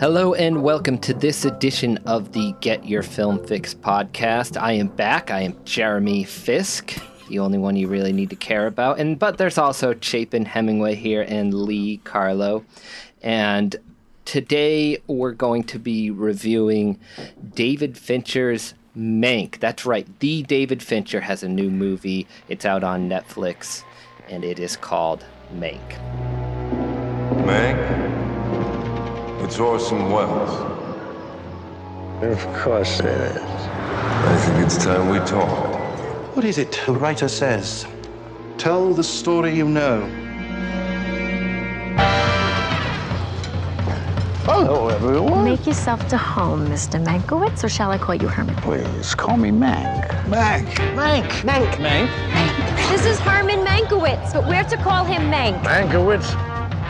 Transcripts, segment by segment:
Hello and welcome to this edition of the Get Your Film Fix podcast. I am back. I am Jeremy Fisk, the only one you really need to care about. And but there's also Chapin Hemingway here and Lee Carlo. And today we're going to be reviewing David Fincher's Mank. That's right. The David Fincher has a new movie. It's out on Netflix and it is called Mank. Mank? It's Orson Welles. Of course it is. I think it's time we talk. What is it the writer says? Tell the story you know. Hello, everyone. Make yourself to home, Mr. Mankiewicz, or shall I call you Herman? Please call me Mank. Mank. Mank. Mank. Mank. This is Herman Mankiewicz, but we're to call him Mank. Mankiewicz.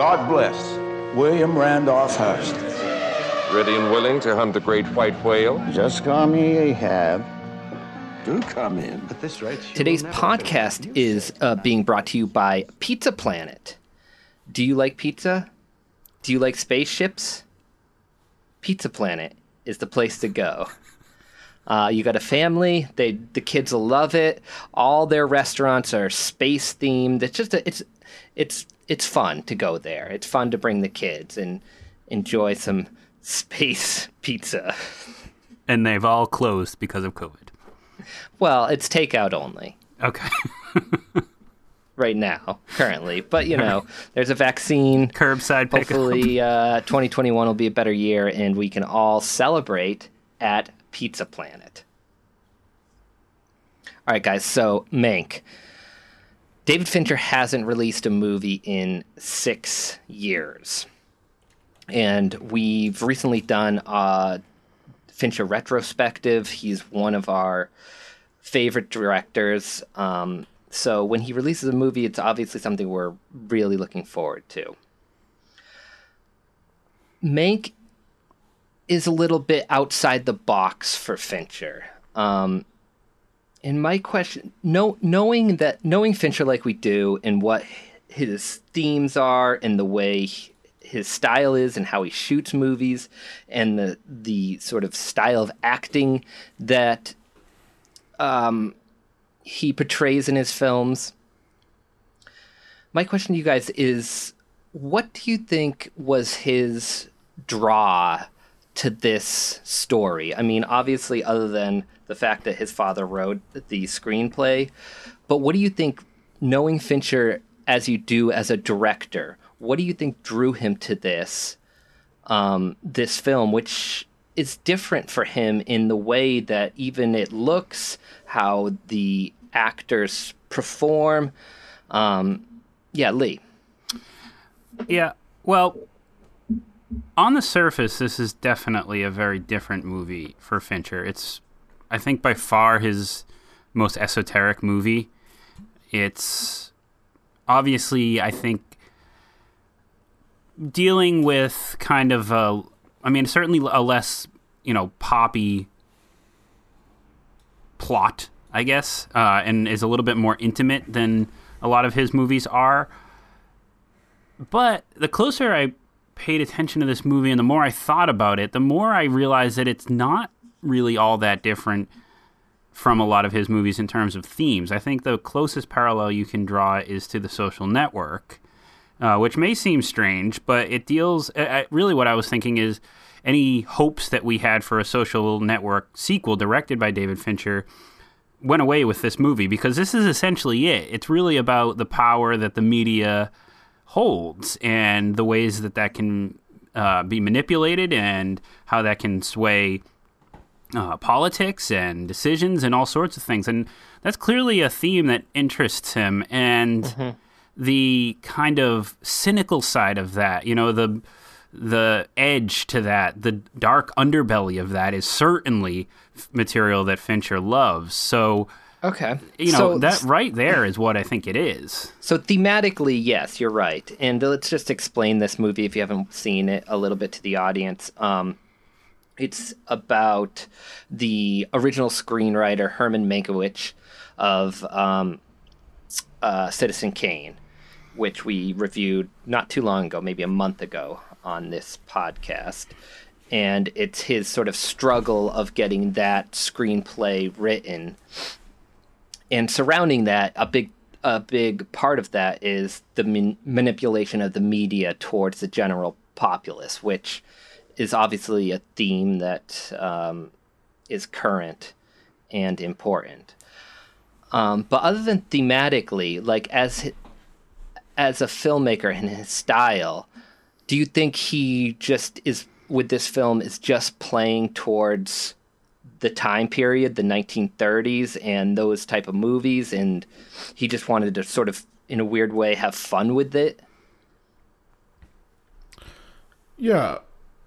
God bless William Randolph Hearst. Ready and willing to hunt the great white whale? Just call me Ahab. Do come in. At this rate, you Today's podcast is uh, being brought to you by Pizza Planet. Do you like pizza? Do you like spaceships? Pizza Planet is the place to go. Uh, you got a family; they the kids will love it. All their restaurants are space themed. It's just a, it's it's it's fun to go there. It's fun to bring the kids and enjoy some space pizza. and they've all closed because of COVID. Well, it's takeout only. Okay. right now, currently. But you know, there's a vaccine. Curbside pickup. Hopefully, uh, 2021 will be a better year, and we can all celebrate at Pizza Planet. All right, guys. So Mank. David Fincher hasn't released a movie in six years, and we've recently done a Fincher retrospective. He's one of our favorite directors. Um, so when he releases a movie, it's obviously something we're really looking forward to. Mank is a little bit outside the box for Fincher. Um, and my question, know, knowing that, knowing Fincher like we do, and what his themes are, and the way his style is, and how he shoots movies, and the the sort of style of acting that um, he portrays in his films. My question to you guys is what do you think was his draw to this story? I mean, obviously, other than the fact that his father wrote the screenplay, but what do you think, knowing Fincher as you do as a director, what do you think drew him to this? um, this film, which is different for him in the way that even it looks, how the actors perform. Um, yeah, Lee. Yeah. Well, on the surface, this is definitely a very different movie for Fincher. It's, I think, by far his most esoteric movie. It's obviously, I think, dealing with kind of a, I mean, certainly a less, you know, poppy plot, I guess, uh, and is a little bit more intimate than a lot of his movies are. But the closer I paid attention to this movie and the more I thought about it, the more I realized that it's not really all that different from a lot of his movies in terms of themes. I think the closest parallel you can draw is to The Social Network, uh, which may seem strange, but it deals. Uh, uh, really, what I was thinking is any hopes that we had for a Social Network sequel directed by David Fincher went away with this movie because this is essentially it. It's really about the power that the media holds and the ways that that can uh, be manipulated and how that can sway uh, politics and decisions and all sorts of things. And that's clearly a theme that interests him. And the kind of cynical side of that, you know, the the edge to that, the dark underbelly of that is certainly material that Fincher loves. So, okay, you know, so, that right there is what I think it is. So thematically, yes, you're right. And let's just explain this movie if you haven't seen it a little bit to the audience. Um, it's about the original screenwriter Herman Mankiewicz of um, uh, Citizen Kane, which we reviewed not too long ago, maybe a month ago on this podcast. And it's his sort of struggle of getting that screenplay written. And surrounding that, a big a big part of that is the man- manipulation of the media towards the general populace, which is obviously a theme that um, is current and important. Um, but other than thematically, like as as a filmmaker and his style, do you think he just is with this film is just playing towards the time period, the 1930s, and those type of movies, and he just wanted to sort of, in a weird way, have fun with it? Yeah,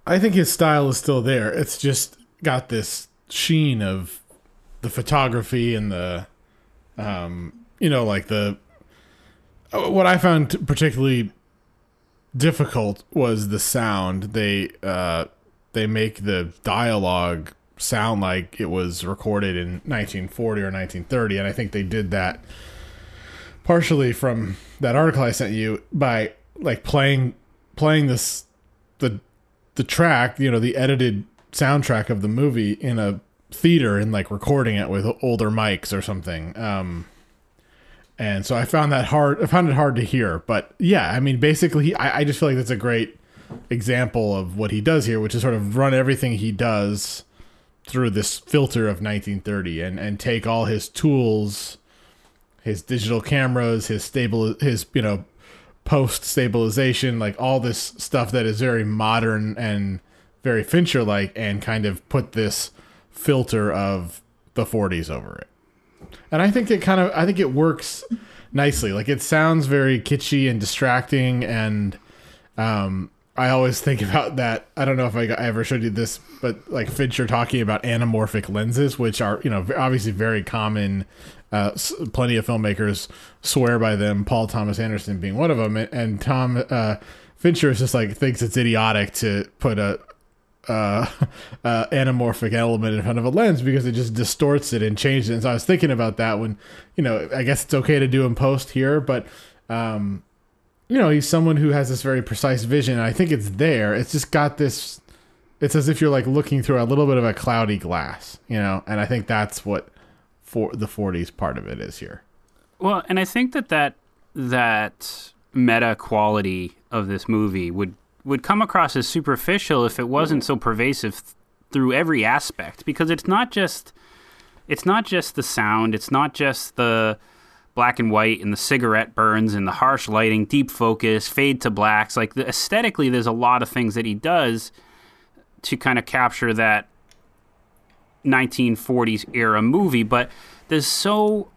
I think his style is still there. It's just got this sheen of the photography and the, um, you know, like the. What I found particularly difficult was the sound. They uh, they make the dialogue sound like it was recorded in 1940 or 1930, and I think they did that partially from that article I sent you by like playing playing this the the track, you know, the edited soundtrack of the movie in a theater and like recording it with older mics or something. Um, and so I found that hard. I found it hard to hear, but yeah, I mean, basically, I, I just feel like that's a great example of what he does here, which is sort of run everything he does through this filter of 1930 and and take all his tools, his digital cameras, his stable, his you know post stabilization, like all this stuff that is very modern and very Fincher like, and kind of put this filter of the 40s over it. And I think it kind of, I think it works nicely. Like it sounds very kitschy and distracting, and um, I always think about that. I don't know if I, I ever showed you this, but like Fincher talking about anamorphic lenses, which are you know obviously very common uh, plenty of filmmakers swear by them. Paul Thomas Anderson being one of them, and, and Tom uh, Fincher is just like thinks it's idiotic to put a uh, uh, anamorphic element in front of a lens because it just distorts it and changes it. And so I was thinking about that when, you know, I guess it's okay to do in post here, but, um, you know, he's someone who has this very precise vision. And I think it's there. It's just got this. It's as if you're like looking through a little bit of a cloudy glass, you know. And I think that's what for the 40s part of it is here. Well, and I think that that that meta quality of this movie would would come across as superficial if it wasn't so pervasive th- through every aspect because it's not just it's not just the sound, it's not just the black and white and the cigarette burns and the harsh lighting, deep focus, fade to blacks. Like the, aesthetically there's a lot of things that he does to kind of capture that 1940s era movie, but there's so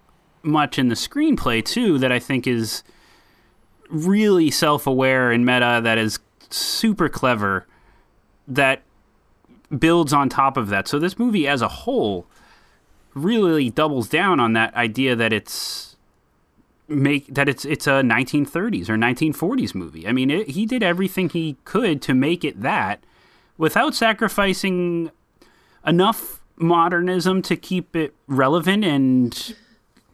much in the screenplay too that I think is really self-aware and meta that is super clever that builds on top of that. So this movie as a whole really doubles down on that idea that it's make that it's it's a 1930s or 1940s movie. I mean, it, he did everything he could to make it that without sacrificing enough modernism to keep it relevant and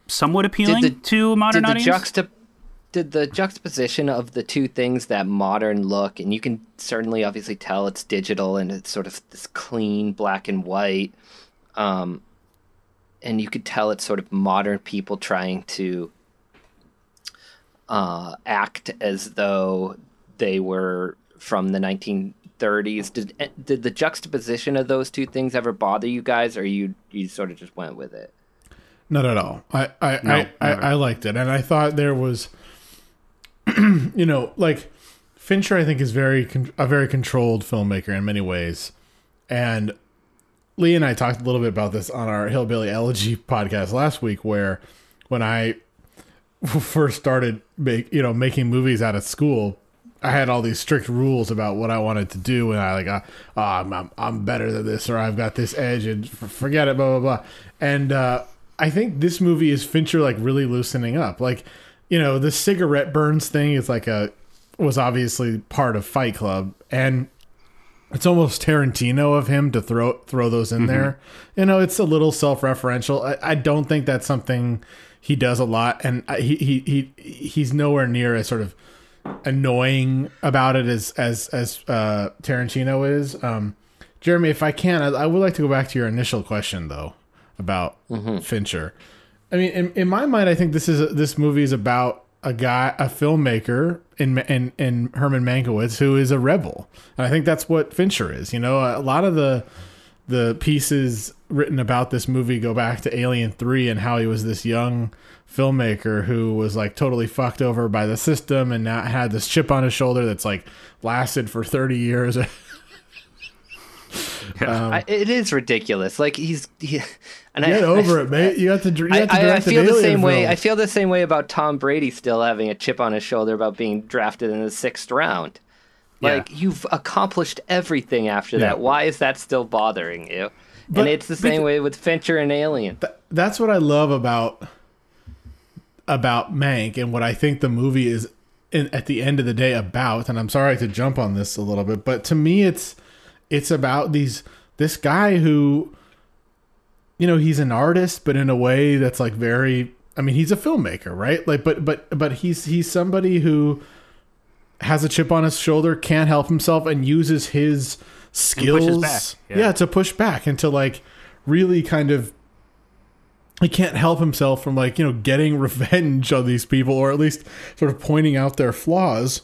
somewhat appealing the, to a modern did the audience? Juxta- did the juxtaposition of the two things, that modern look, and you can certainly obviously tell it's digital and it's sort of this clean black and white, um, and you could tell it's sort of modern people trying to uh, act as though they were from the 1930s. Did eh, did the juxtaposition of those two things ever bother you guys, or you you sort of just went with it? Not at all. I I No, I, I. I liked it, and I thought there was, you know, like Fincher. I think is very con- a very controlled filmmaker in many ways, and Lee and I talked a little bit about this on our Hillbilly Elegy podcast last week, where when I first started make you know making movies out of school, I had all these strict rules about what I wanted to do, and I like, uh, oh, I'm, I'm I'm better than this, or I've got this edge, and forget it, blah blah blah. And uh, I think this movie is Fincher like really loosening up. Like, you know, the cigarette burns thing is like a was obviously part of Fight Club, and it's almost Tarantino of him to throw throw those in there. You know, it's a little self referential. I, I don't think that's something he does a lot, and he he he he's nowhere near as sort of annoying about it as as as uh, Tarantino is. Um, Jeremy, if I can, I, I would like to go back to your initial question though about Fincher. I mean, in, in my mind, I think this is this movie is about a guy, a filmmaker in in in Herman Mankiewicz who is a rebel, and I think that's what Fincher is. You know, a lot of the the pieces written about this movie go back to Alien Three and how he was this young filmmaker who was like totally fucked over by the system and now had this chip on his shoulder that's like lasted for thirty years. Um, I, it is ridiculous. Like he's he, and Get I, over I, it, mate. You have to. You I, have to I, I direct an feel the alien same way. I feel the same way about Tom Brady still having a chip on his shoulder about being drafted in the sixth round. Yeah. Like you've accomplished everything after Yeah. that. Why is that still bothering you? But- and it's the same way with Fincher and Alien. that's what I love about about Mank and what I think the movie is in, at the end of the day about and I'm sorry to jump on this a little bit but to me it's it's about these this guy who you know he's an artist but in a way that's like very I mean he's a filmmaker right like but but but he's he's somebody who has a chip on his shoulder can't help himself and uses his skills back, yeah. yeah to push back and to like really kind of he can't help himself from like you know getting revenge on these people or at least sort of pointing out their flaws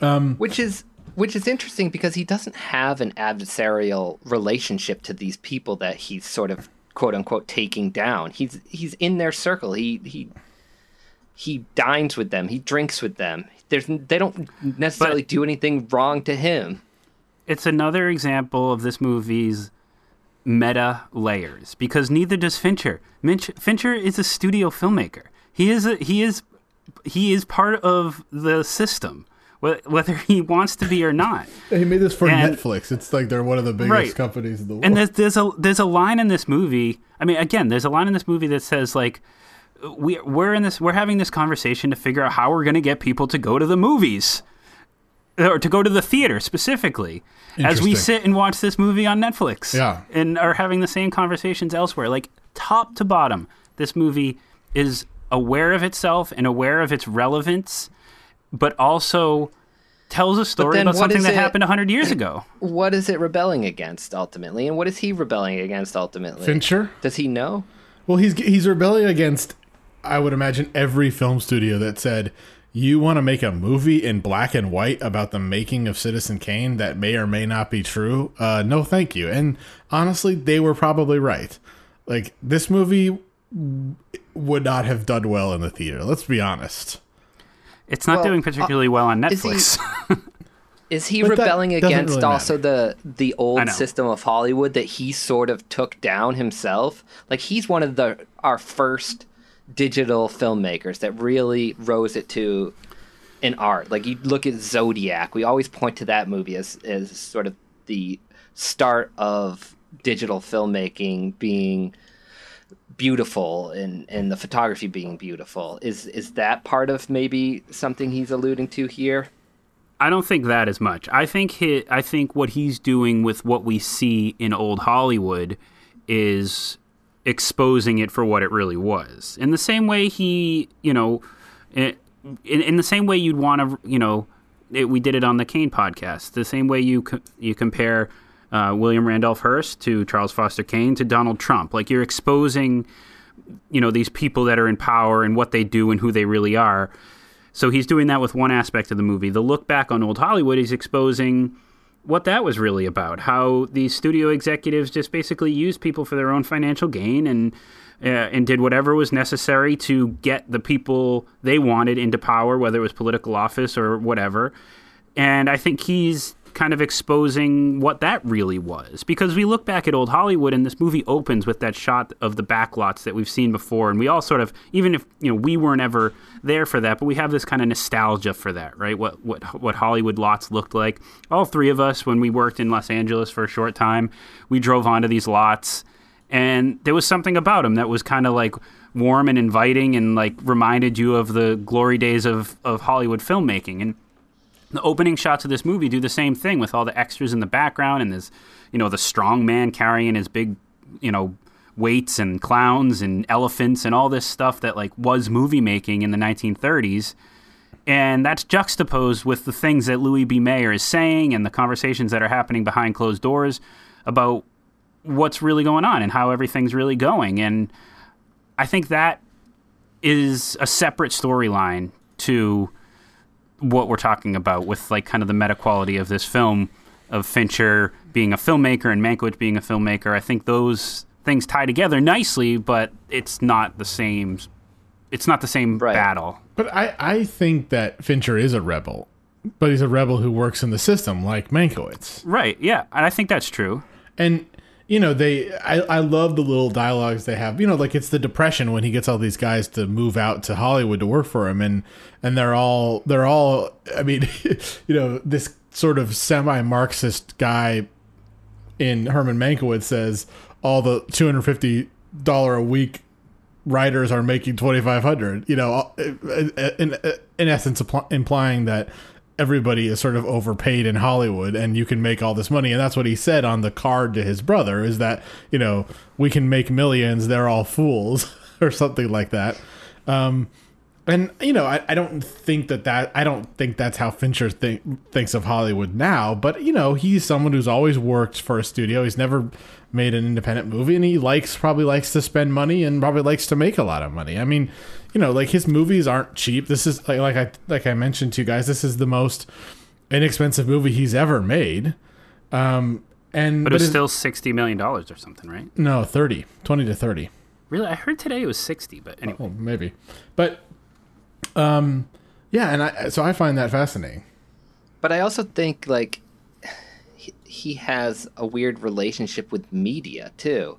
um, which is which is interesting because he doesn't have an adversarial relationship to these people that he's sort of quote unquote taking down. He's he's in their circle. He he he dines with them. He drinks with them. There's they don't necessarily But- do anything wrong to him. It's another example of this movie's meta layers because neither does Fincher. Minch, Fincher is a studio filmmaker. He is a, he is he is part of the system, whether he wants to be or not. he made this for And- netflix it's like they're one of the biggest Right. companies in the world And there's there's a there's a line in this movie. I mean, again, there's a line in this movie that says like we we're in this we're having this conversation to figure out how we're going to get people to go to the movies or to go to the theater specifically as we sit and watch this movie on Netflix. Yeah. And are having the same conversations elsewhere. Like top to bottom, this movie is aware of itself and aware of its relevance, but also tells a story about something that it- happened 100 years ago. What is it rebelling against ultimately, and what is he rebelling against ultimately? fincher Does he know? well he's he's rebelling against i would imagine every film studio that said you want to make a movie in black and white about the making of Citizen Kane that may or may not be true. Uh, no, thank you. And honestly, they were probably right. Like this movie would not have done well in the theater. Let's be honest. It's not Well, doing particularly well on is he- Netflix. Is he But rebelling against really also the the old system of Hollywood that he sort of took down himself? Like he's one of the our first digital filmmakers that really rose it to an art. Like you look at Zodiac, we always point to that movie as as sort of the start of digital filmmaking being beautiful and and the photography being beautiful. Is is that part of maybe something he's alluding to here? I don't think that as much. I think he, I think what he's doing with what we see in old Hollywood is exposing it for what it really was. In the same way he, you know, in, in, the same way you'd want to, you know, it, we did it on the Kane podcast. The same way you co- you compare uh, William Randolph Hearst to Charles Foster Kane to Donald Trump. Like you're exposing, you know, these people that are in power and what they do and who they really are. So he's doing that with one aspect of the movie. The look back on old Hollywood he's exposing what that was really about. How these studio executives just basically used people for their own financial gain and uh, and did whatever was necessary to get the people they wanted into power, whether it was political office or whatever. And I think he's kind of exposing what that really was. Because we look back at old Hollywood, and this movie opens with that shot of the backlots that we've seen before, and we all sort of, even if you know we weren't ever there for that, but we have this kind of nostalgia for that, right? What what what Hollywood lots looked like. All three of us, when we worked in Los Angeles for a short time, we drove onto these lots, and there was something about them that was kind of like warm and inviting, and like reminded you of the glory days of of Hollywood filmmaking, and the opening shots of this movie do the same thing with all the extras in the background and there's you know the strong man carrying his big you know weights and clowns and elephants and all this stuff that like was movie making in the 1930s and that's juxtaposed with the things that Louis B. Mayer is saying and the conversations that are happening behind closed doors about what's really going on and how everything's really going and I think that is a separate storyline to what we're talking about with like kind of the meta quality of this film of Fincher being a filmmaker and Mankiewicz being a filmmaker. I think those things tie together nicely, but it's not the same. It's not the same Right. battle. But I, I think that Fincher is a rebel, but he's a rebel who works in the system like Mankiewicz. Right? Yeah, and I think that's true. And you know, they I, I love the little dialogues they have. You know, like it's the depression when he gets all these guys to move out to Hollywood to work for him and and they're all they're all I mean, you know, this sort of semi Marxist guy in Herman Mankiewicz says all the two hundred fifty dollar a week writers are making 2500 you know in, in essence impl- implying that everybody is sort of overpaid in hollywood and you can make all this money. And that's what he said on the card to his brother is that you know we can make millions they're all fools or something like that. Um and you know I, I don't think that that i don't think that's how fincher think, thinks of hollywood now but you know he's someone who's always worked for a studio. He's never made an independent movie and he likes probably likes to spend money and probably likes to make a lot of money. I mean you know like his movies aren't cheap this is like, like i like i mentioned to you guys this is the most inexpensive movie he's ever made um and But, it's his- still sixty million dollars or something, right? no 30 20 to 30 Really, I heard today it was sixty, but anyway. Oh, maybe. But um yeah, and I so I find that fascinating. But I also think like he, he has a weird relationship with media too.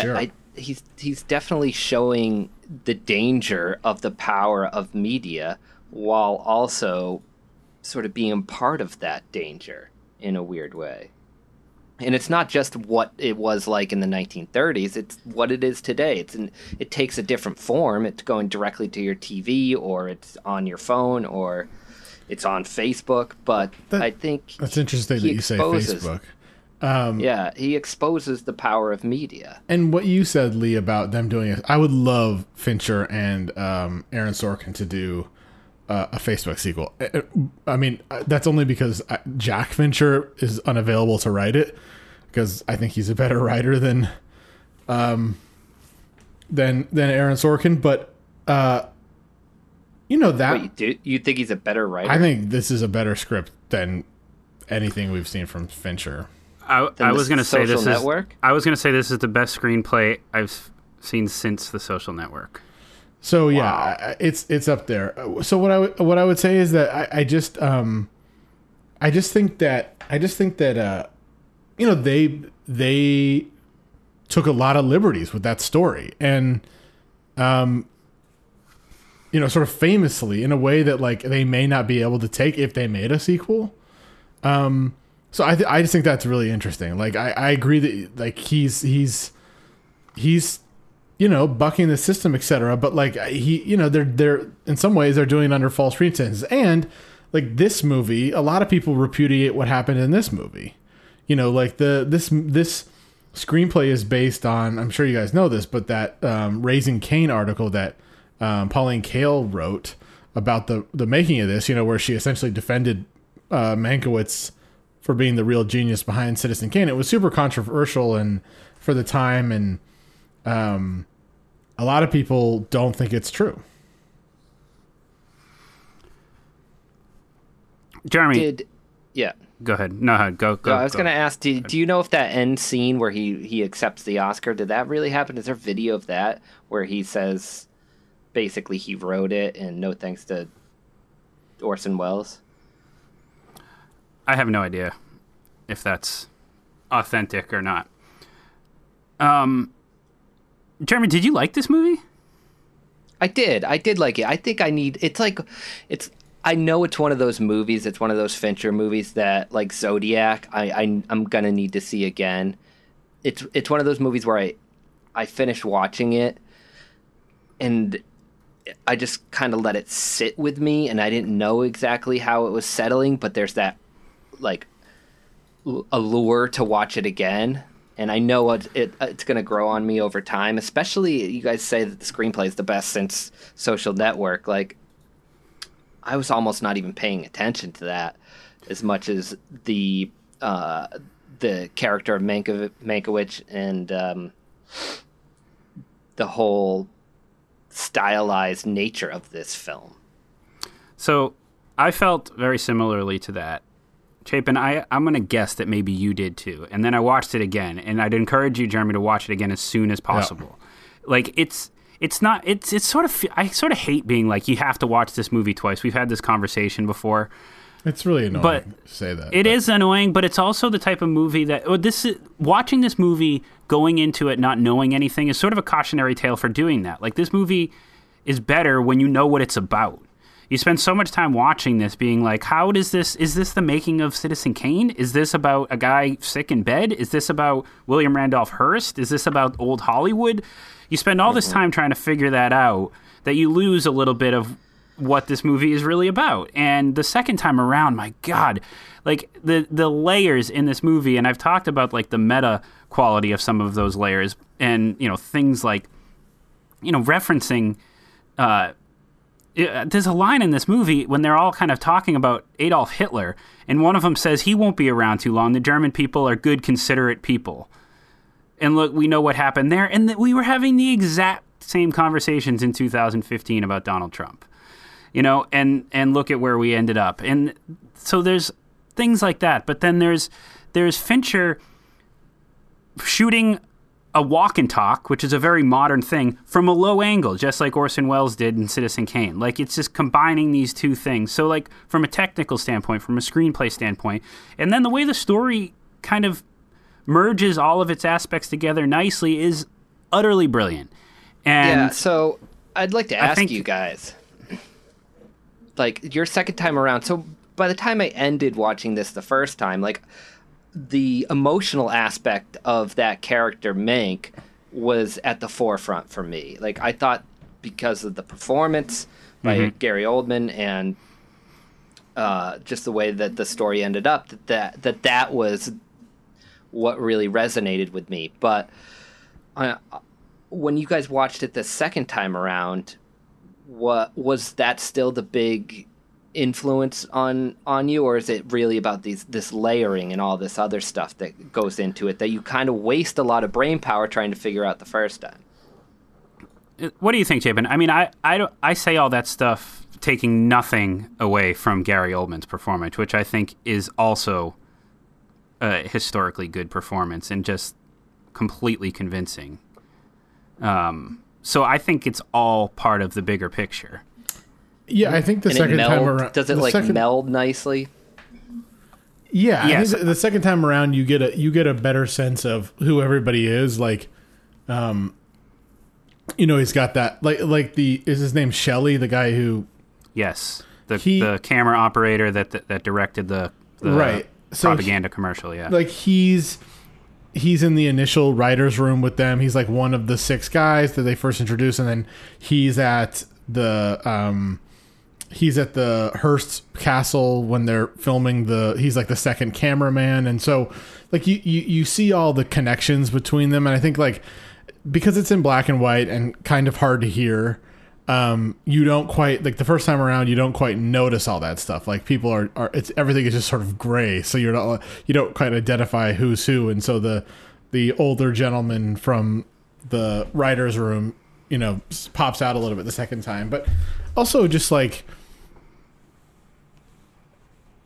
Sure. I, I, he's he's definitely showing the danger of the power of media while also sort of being part of that danger in a weird way. And it's not just what it was like in the 1930s; it's what it is today. It's an, it takes a different form. It's going directly to your TV, or it's on your phone, or it's on Facebook. But That- I think That's interesting that you say Facebook. Um, Yeah, he exposes the power of media. And what you said, Lee, about them doing it, I would love Fincher and um, Aaron Sorkin to do uh, a Facebook sequel. Uh, I mean, uh, that's only because uh, Jack Fincher is unavailable to write it, because I think he's a better writer than um, than than Aaron Sorkin. But uh, you know that Wait, do you think he's a better writer? I think this is a better script than anything we've seen from Fincher. I, Than I was going to say this Network? is. I was going to say this is the best screenplay I've seen since The Social Network. So yeah, I- I- it's it's up there. Uh, So what I would- what I would say is that I, I just um, I just think that I just think that uh, you know they they took a lot of liberties with that story and um, you know, sort of famously in a way that like they may not be able to take if they made a sequel. Um, so I th- I just think that's really interesting. Like I, I agree that like he's he's he's you know bucking the system etc. But like he you know they're they're in some ways they're doing it under false pretenses and like this movie a lot of people repudiate what happened in this movie. You know like the this this screenplay is based on I'm sure you guys know this but that um, Raising Kane article that um, Pauline Kael wrote about the the making of this. You know where she essentially defended uh, Mankiewicz for being the real genius behind Citizen Kane. It was super controversial and for the time, and um, a lot of people don't think it's true. Jeremy, Did yeah. go ahead. No, go go. go No, I was go. going to ask, do, do you know if that end scene where he, he accepts the Oscar, did that really happen? Is there video of that where he says basically he wrote it and no thanks to Orson Welles? I have no idea if that's authentic or not. Um, Jeremy, did you like this movie? I did. I did like it. I think I need. It's like, it's. I know it's one of those movies. It's one of those Fincher movies that, like Zodiac, I, I I'm gonna need to see again. It's it's one of those movies where I, I finished watching it, and I just kind of let it sit with me, and I didn't know exactly how it was settling. But there's that, like, allure to watch it again and I know it, it it's going to grow on me over time. Especially you guys say that the screenplay is the best since Social Network. Like, I was almost not even paying attention to that as much as the uh, the character of Mankiewicz and um, the whole stylized nature of this film. So I felt very similarly to that. Chapin, I, I'm going to guess that maybe you did too. And then I watched it again, and I'd encourage you, Jeremy, to watch it again as soon as possible. Yeah. Like it's it's not it's it's sort of I sort of hate being like you have to watch this movie twice. We've had this conversation before. It's really annoying but to say that. It but. is annoying, but it's also the type of movie that oh, this is, watching this movie going into it not knowing anything is sort of a cautionary tale for doing that. Like this movie is better when you know what it's about you spend so much time watching this being like how does this is this the making of citizen kane? Is this about a guy sick in bed? Is this about william randolph hearst? Is this about old hollywood? You spend all this time trying to figure that out that you lose a little bit of what this movie is really about. And the second time around my god like the the layers in this movie and i've talked about like the meta quality of some of those layers and you know things like you know referencing uh, there's a line in this movie when they're all kind of talking about Adolf Hitler, and one of them says he won't be around too long. The German people are good, considerate people. And look, we know what happened there, and that we were having the exact same conversations in 2015 about Donald Trump. You know, and and look at where we ended up. And so there's things like that, but then there's there's Fincher shooting a walk and talk, which is a very modern thing, from a low angle, just like Orson Welles did in Citizen Kane. Like it's just combining these two things. So like from a technical standpoint, from a screenplay standpoint, and then the way the story kind of merges all of its aspects together nicely is utterly brilliant. And yeah, so I'd like to ask you guys, like your second time around. So by the time I ended watching this the first time, like the emotional aspect of that character Mank was at the forefront for me. Like I thought because of the performance by mm-hmm. Gary Oldman and uh, just the way that the story ended up that, that that that was what really resonated with me. But uh, when you guys watched it the second time around, what was that still the big influence on on you or is it really about these this layering and all this other stuff that goes into it that you kind of waste a lot of brain power trying to figure out the first time? Uh, what do you think Chapin? i mean i i i say all that stuff taking nothing away from gary oldman's performance which i think is also a historically good performance and just completely convincing. Um so i think it's all part of the bigger picture yeah, I think the and second meld, time around does it like second, meld nicely? Yeah, yes. I think the second time around you get a you get a better sense of who everybody is. Like, um, you know, he's got that like like the is his name Shelley, the guy who yes, the he, the camera operator that, that that directed the, the right so propaganda he, commercial. Yeah, like he's he's in the initial writers room with them. He's like one of the six guys that they first introduce, and then he's at the um he's at the Hearst Castle when they're filming the he's like the second cameraman. And so like you, you you see all the connections between them. And I think like because it's in black and white and kind of hard to hear um you don't quite like the first time around you don't quite notice all that stuff. Like people are, are it's everything is just sort of gray. So you're not you don't quite identify who's who. And so the the older gentleman from the writers room you know pops out a little bit the second time. But also just like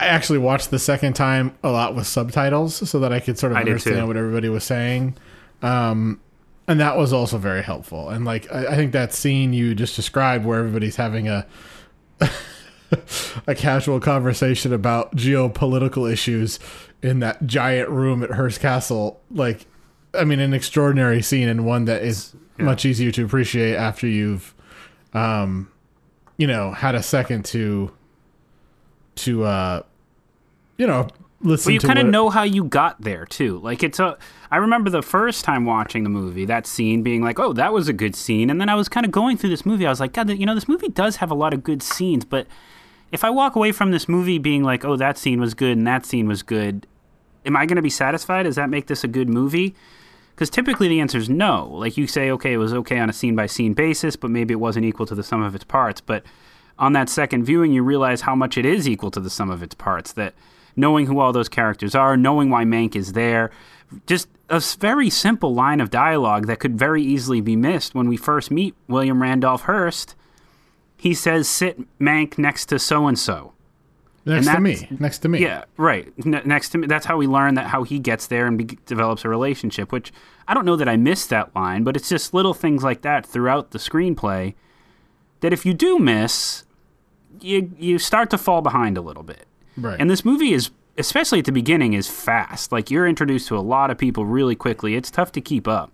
I actually watched the second time a lot with subtitles so that I could sort of I understand what everybody was saying. Um, and that was also very helpful. And like, I, I, think that scene you just described where everybody's having a, a casual conversation about geopolitical issues in that giant room at Hearst Castle. Like, I mean, an extraordinary scene and one that is much easier to appreciate after you've, um, you know, had a second to, to, uh, you know, listen. Well, you kind of know how you got there too. Like it's a. I remember the first time watching the movie, that scene being like, "Oh, that was a good scene," and then I was kind of going through this movie. I was like, "God, you know, this movie does have a lot of good scenes." But if I walk away from this movie being like, "Oh, that scene was good and that scene was good," am I going to be satisfied? Does that make this a good movie? Because typically the answer is no. Like you say, okay, it was okay on a scene by scene basis, but maybe it wasn't equal to the sum of its parts. But on that second viewing, you realize how much it is equal to the sum of its parts. That knowing who all those characters are, knowing why Mank is there, just a very simple line of dialogue that could very easily be missed when we first meet William Randolph Hearst. He says, "Sit Mank next to so and so." next to me, next to me. Yeah, right. Ne next to me. That's how we learn that how he gets there and be- develops a relationship. Which I don't know that I missed that line, but it's just little things like that throughout the screenplay that if you do miss, you you start to fall behind a little bit. Right. And this movie is, especially at the beginning, is fast. Like you're introduced to a lot of people really quickly. It's tough to keep up.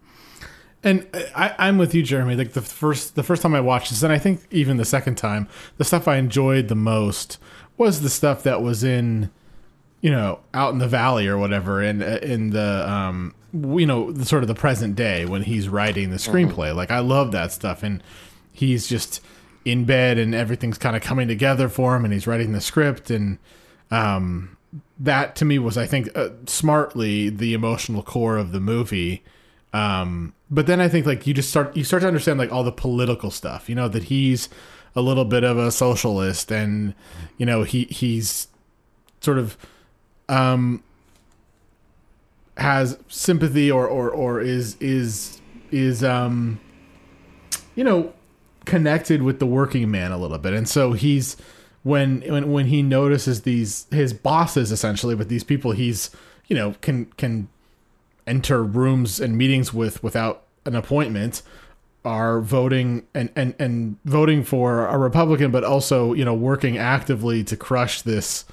And I, I'm with you, Jeremy. Like the first, the first time I watched this, and I think even the second time, the stuff I enjoyed the most was the stuff that was in, you know, out in the valley or whatever, in in the, um, you know, the sort of the present day when he's writing the screenplay. Like I love that stuff, and he's just in bed and everything's kind of coming together for him, and he's writing the script, and um, that to me was, I think, uh, smartly the emotional core of the movie. Um, but then I think like you just start you start to understand like all the political stuff. You know that he's a little bit of a socialist, and you know he he's sort of um has sympathy or or or is is is um you know connected with the working man a little bit and so he's when when when he notices these his bosses essentially but these people he's you know can can enter rooms and meetings with without an appointment are voting and, and, and voting for a Republican, but also, you know, working actively to crush this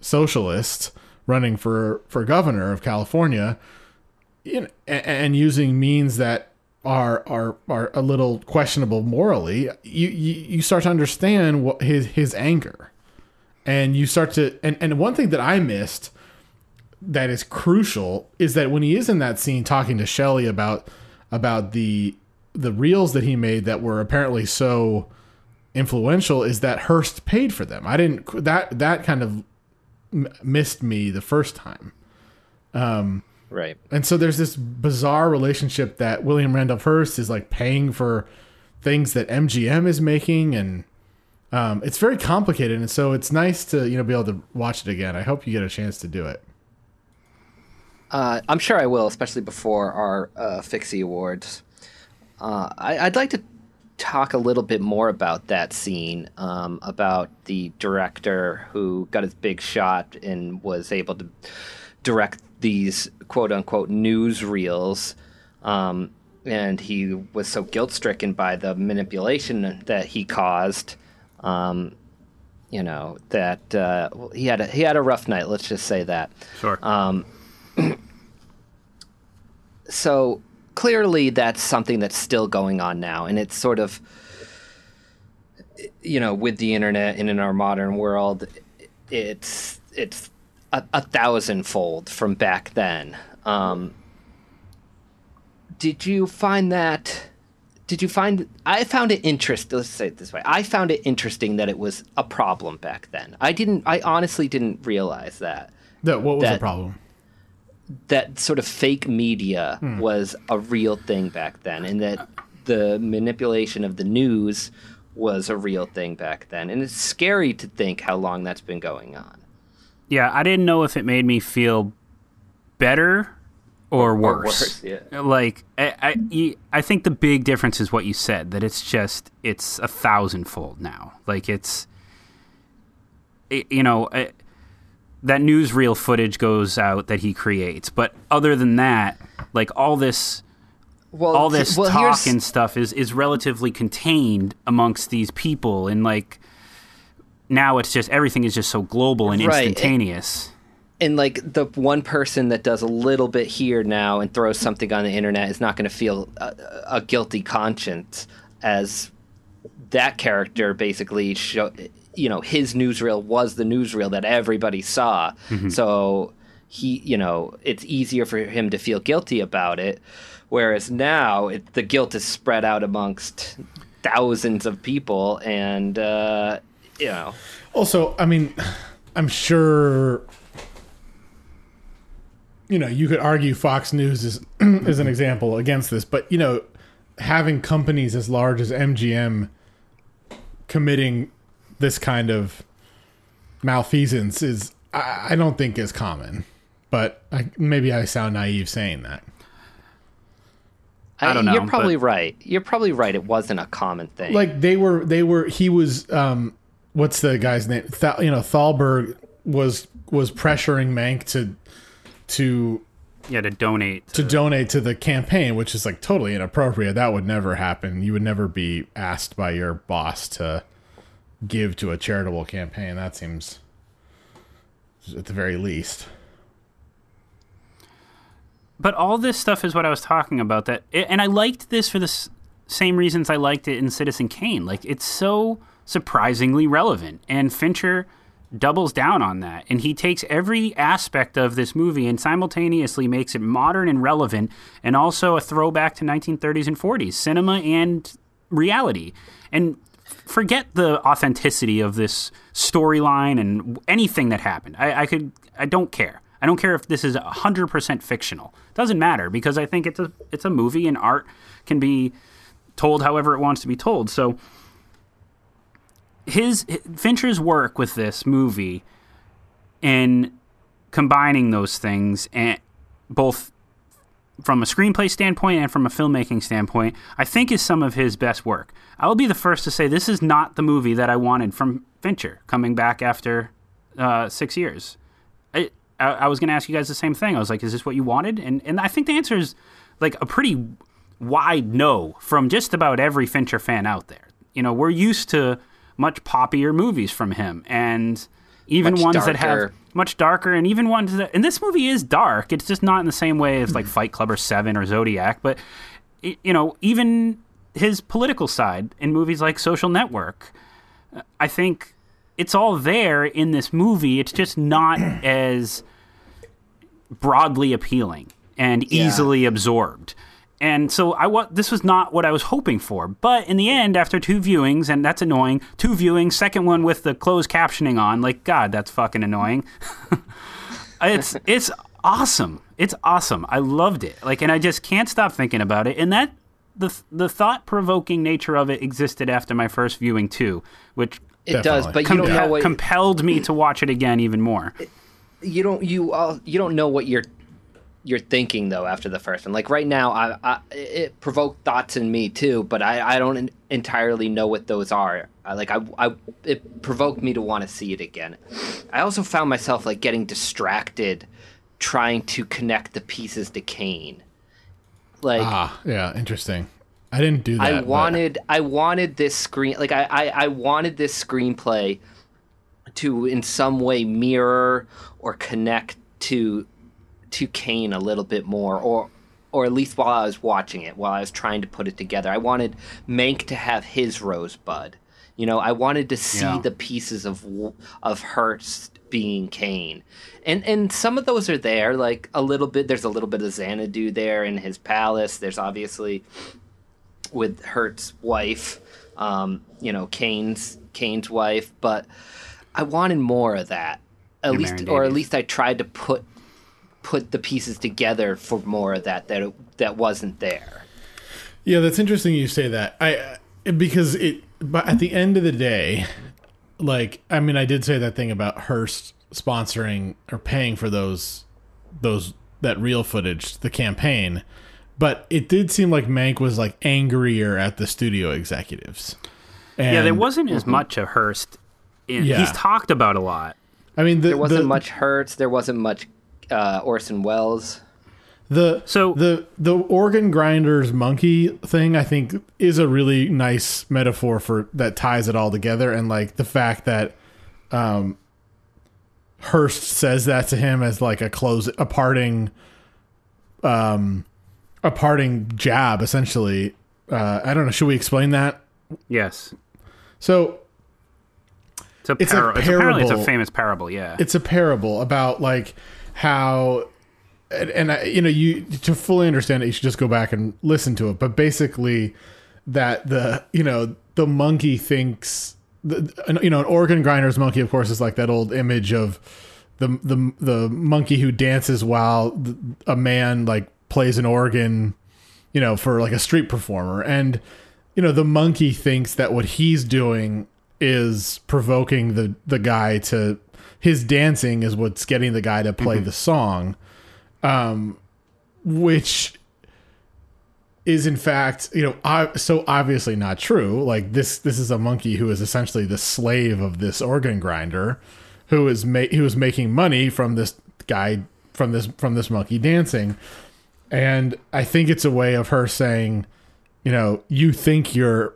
socialist running for, for governor of California you know, and, and using means that are, are, are a little questionable morally. You, you, you start to understand what his, his anger and you start to, and, and one thing that I missed that is crucial is that when he is in that scene talking to Shelley about about the the reels that he made that were apparently so influential is that Hearst paid for them. I didn't that that kind of missed me the first time. Um Right. and so there's this bizarre relationship that William Randolph Hearst is like paying for things that MGM is making and um, it's very complicated and so it's nice to you know be able to watch it again. I hope you get a chance to do it. Uh, I'm sure I will, especially before our uh, Fixie Awards. Uh, I, I'd like to talk a little bit more about that scene, um, about the director who got his big shot and was able to direct these quote unquote newsreels. Um, and he was so guilt stricken by the manipulation that he caused. Um, you know that uh, he had a he had a rough night. Let's just say that. Sure. Um, so clearly, that's something that's still going on now, and it's sort of, you know, with the internet and in our modern world, it's it's a, a thousandfold from back then. Um, did you find that? Did you find? I found it interesting. Let's say it this way: I found it interesting that it was a problem back then. I didn't. I honestly didn't realize that That what was the problem? that sort of fake media Hmm. was a real thing back then, and that the manipulation of the news was a real thing back then. And it's scary to think how long that's been going on. Yeah, I didn't know if it made me feel better or Or worse. worse, yeah. Like I, I, I think the big difference is what you said that it's just it's a thousandfold now. Like it's, it, you know, it, that newsreel footage goes out that he creates, but other than that, like all this. Well, all this well, talk and stuff is is relatively contained amongst these people and like now it's just everything is just so global and Right. instantaneous. and like the one person that does a little bit here now and throws something on the internet is not going to feel a, a guilty conscience as that character basically show you know his newsreel was the newsreel that everybody saw so he you know it's easier for him to feel guilty about it whereas now it, the guilt is spread out amongst thousands of people and uh you know Also, I mean, I'm sure you know, you could argue Fox News is is an example against this, but you know, having companies as large as MGM committing this kind of malfeasance is I, I don't think is common. But I, maybe I sound naive saying that. I don't know, You're probably but- right. You're probably right. It wasn't a common thing. like they were they were he was um what's the guy's name Th- you know Thalberg was was pressuring Mank to to Yeah, to donate. to donate to the campaign which is like totally inappropriate that would never happen you would never be asked by your boss to give to a charitable campaign that seems at the very least but all this stuff is what I was talking about. That and I liked this for the s- same reasons I liked it in Citizen Kane. Like it's so surprisingly relevant, and Fincher doubles down on that, and he takes every aspect of this movie and simultaneously makes it modern and relevant, and also a throwback to 1930s and 40s cinema and reality. And forget the authenticity of this storyline and anything that happened. I, I could, I don't care. I don't care if this is hundred percent fictional. Doesn't matter because I think it's a it's a movie and art can be told however it wants to be told. So his Fincher's work with this movie in combining those things and both from a screenplay standpoint and from a filmmaking standpoint, I think is some of his best work. I will be the first to say this is not the movie that I wanted from Fincher coming back after uh, six years. I, I, I was going to ask you guys the same thing. I was like, is this what you wanted? And and I think the answer is like a pretty wide no from just about every Fincher fan out there. You know, we're used to much poppier movies from him, and even Much ones that have much darker, and even ones that. And this movie is dark. It's just not in the same way as like hmm. Fight Club or Seven or Zodiac, but you know, even his political side in movies like Social Network. I think it's all there in this movie. It's just not as broadly appealing and easily absorbed. And so I wa- this was not what I was hoping for. But in the end, after two viewings, and that's annoying, two viewings, second one with the closed captioning on, like God, that's fucking annoying. it's it's awesome. It's awesome. I loved it. Like, and I just can't stop thinking about it. And that the the thought provoking nature of it existed after my first viewing too, which it does, Definitely. but you don't know what compelled me to watch it again even more. you don't you all you don't know what you're you're thinking though after the first one. Like right now, I, I it provoked thoughts in me too, but I I don't en- entirely know what those are. I, like I I it provoked me to want to see it again. I also found myself like getting distracted trying to connect the pieces to Kane. Like ah yeah interesting I didn't do that I but- wanted I wanted this screen like I, I, I wanted this screenplay to in some way mirror or connect to to Kane a little bit more or or at least while I was watching it, while I was trying to put it together. I wanted Mank to have his rosebud. You know, I wanted to see Yeah. the pieces of of Hearst being Kane. And and some of those are there, like a little bit there's a little bit of Xanadu there in his palace. There's obviously with Hearst's wife, um, you know, Kane's Kane's wife, but I wanted more of that. At And least or at least I tried to put put the pieces together for more of that that that wasn't there. Yeah, that's interesting you say that. I uh, because it but at the end of the day, like I mean I did say that thing about Hearst sponsoring or paying for those those that real footage, the campaign, but it did seem like Mank was like angrier at the studio executives. And, yeah, there wasn't as much of Hearst. In, Yeah. He's talked about a lot. I mean, the, There wasn't the, much Hearst. There wasn't much uh, Orson Welles. The So- the the organ grinders monkey thing I think is a really nice metaphor for that ties it all together and like the fact that um, Hearst says that to him as like a close, a parting, um, a parting jab, essentially. Uh, I don't know. Should we explain that? Yes. So It's a, It's a par- it's apparently it's a famous parable. Yeah. it's a parable about like how and, and I, you know you to fully understand it you should just go back and listen to it. But basically that the you know the monkey thinks the, you know an organ grinder's monkey of course is like that old image of the the the monkey who dances while a man like plays an organ you know for like a street performer. And you know the monkey thinks that what he's doing is provoking the the guy to his dancing is what's getting the guy to play the song um which is in fact you know I, so obviously not true. Like this this is a monkey who is essentially the slave of this organ grinder who is ma- who is making money from this guy from this from this monkey dancing. And i think it's a way of her saying you know you think you're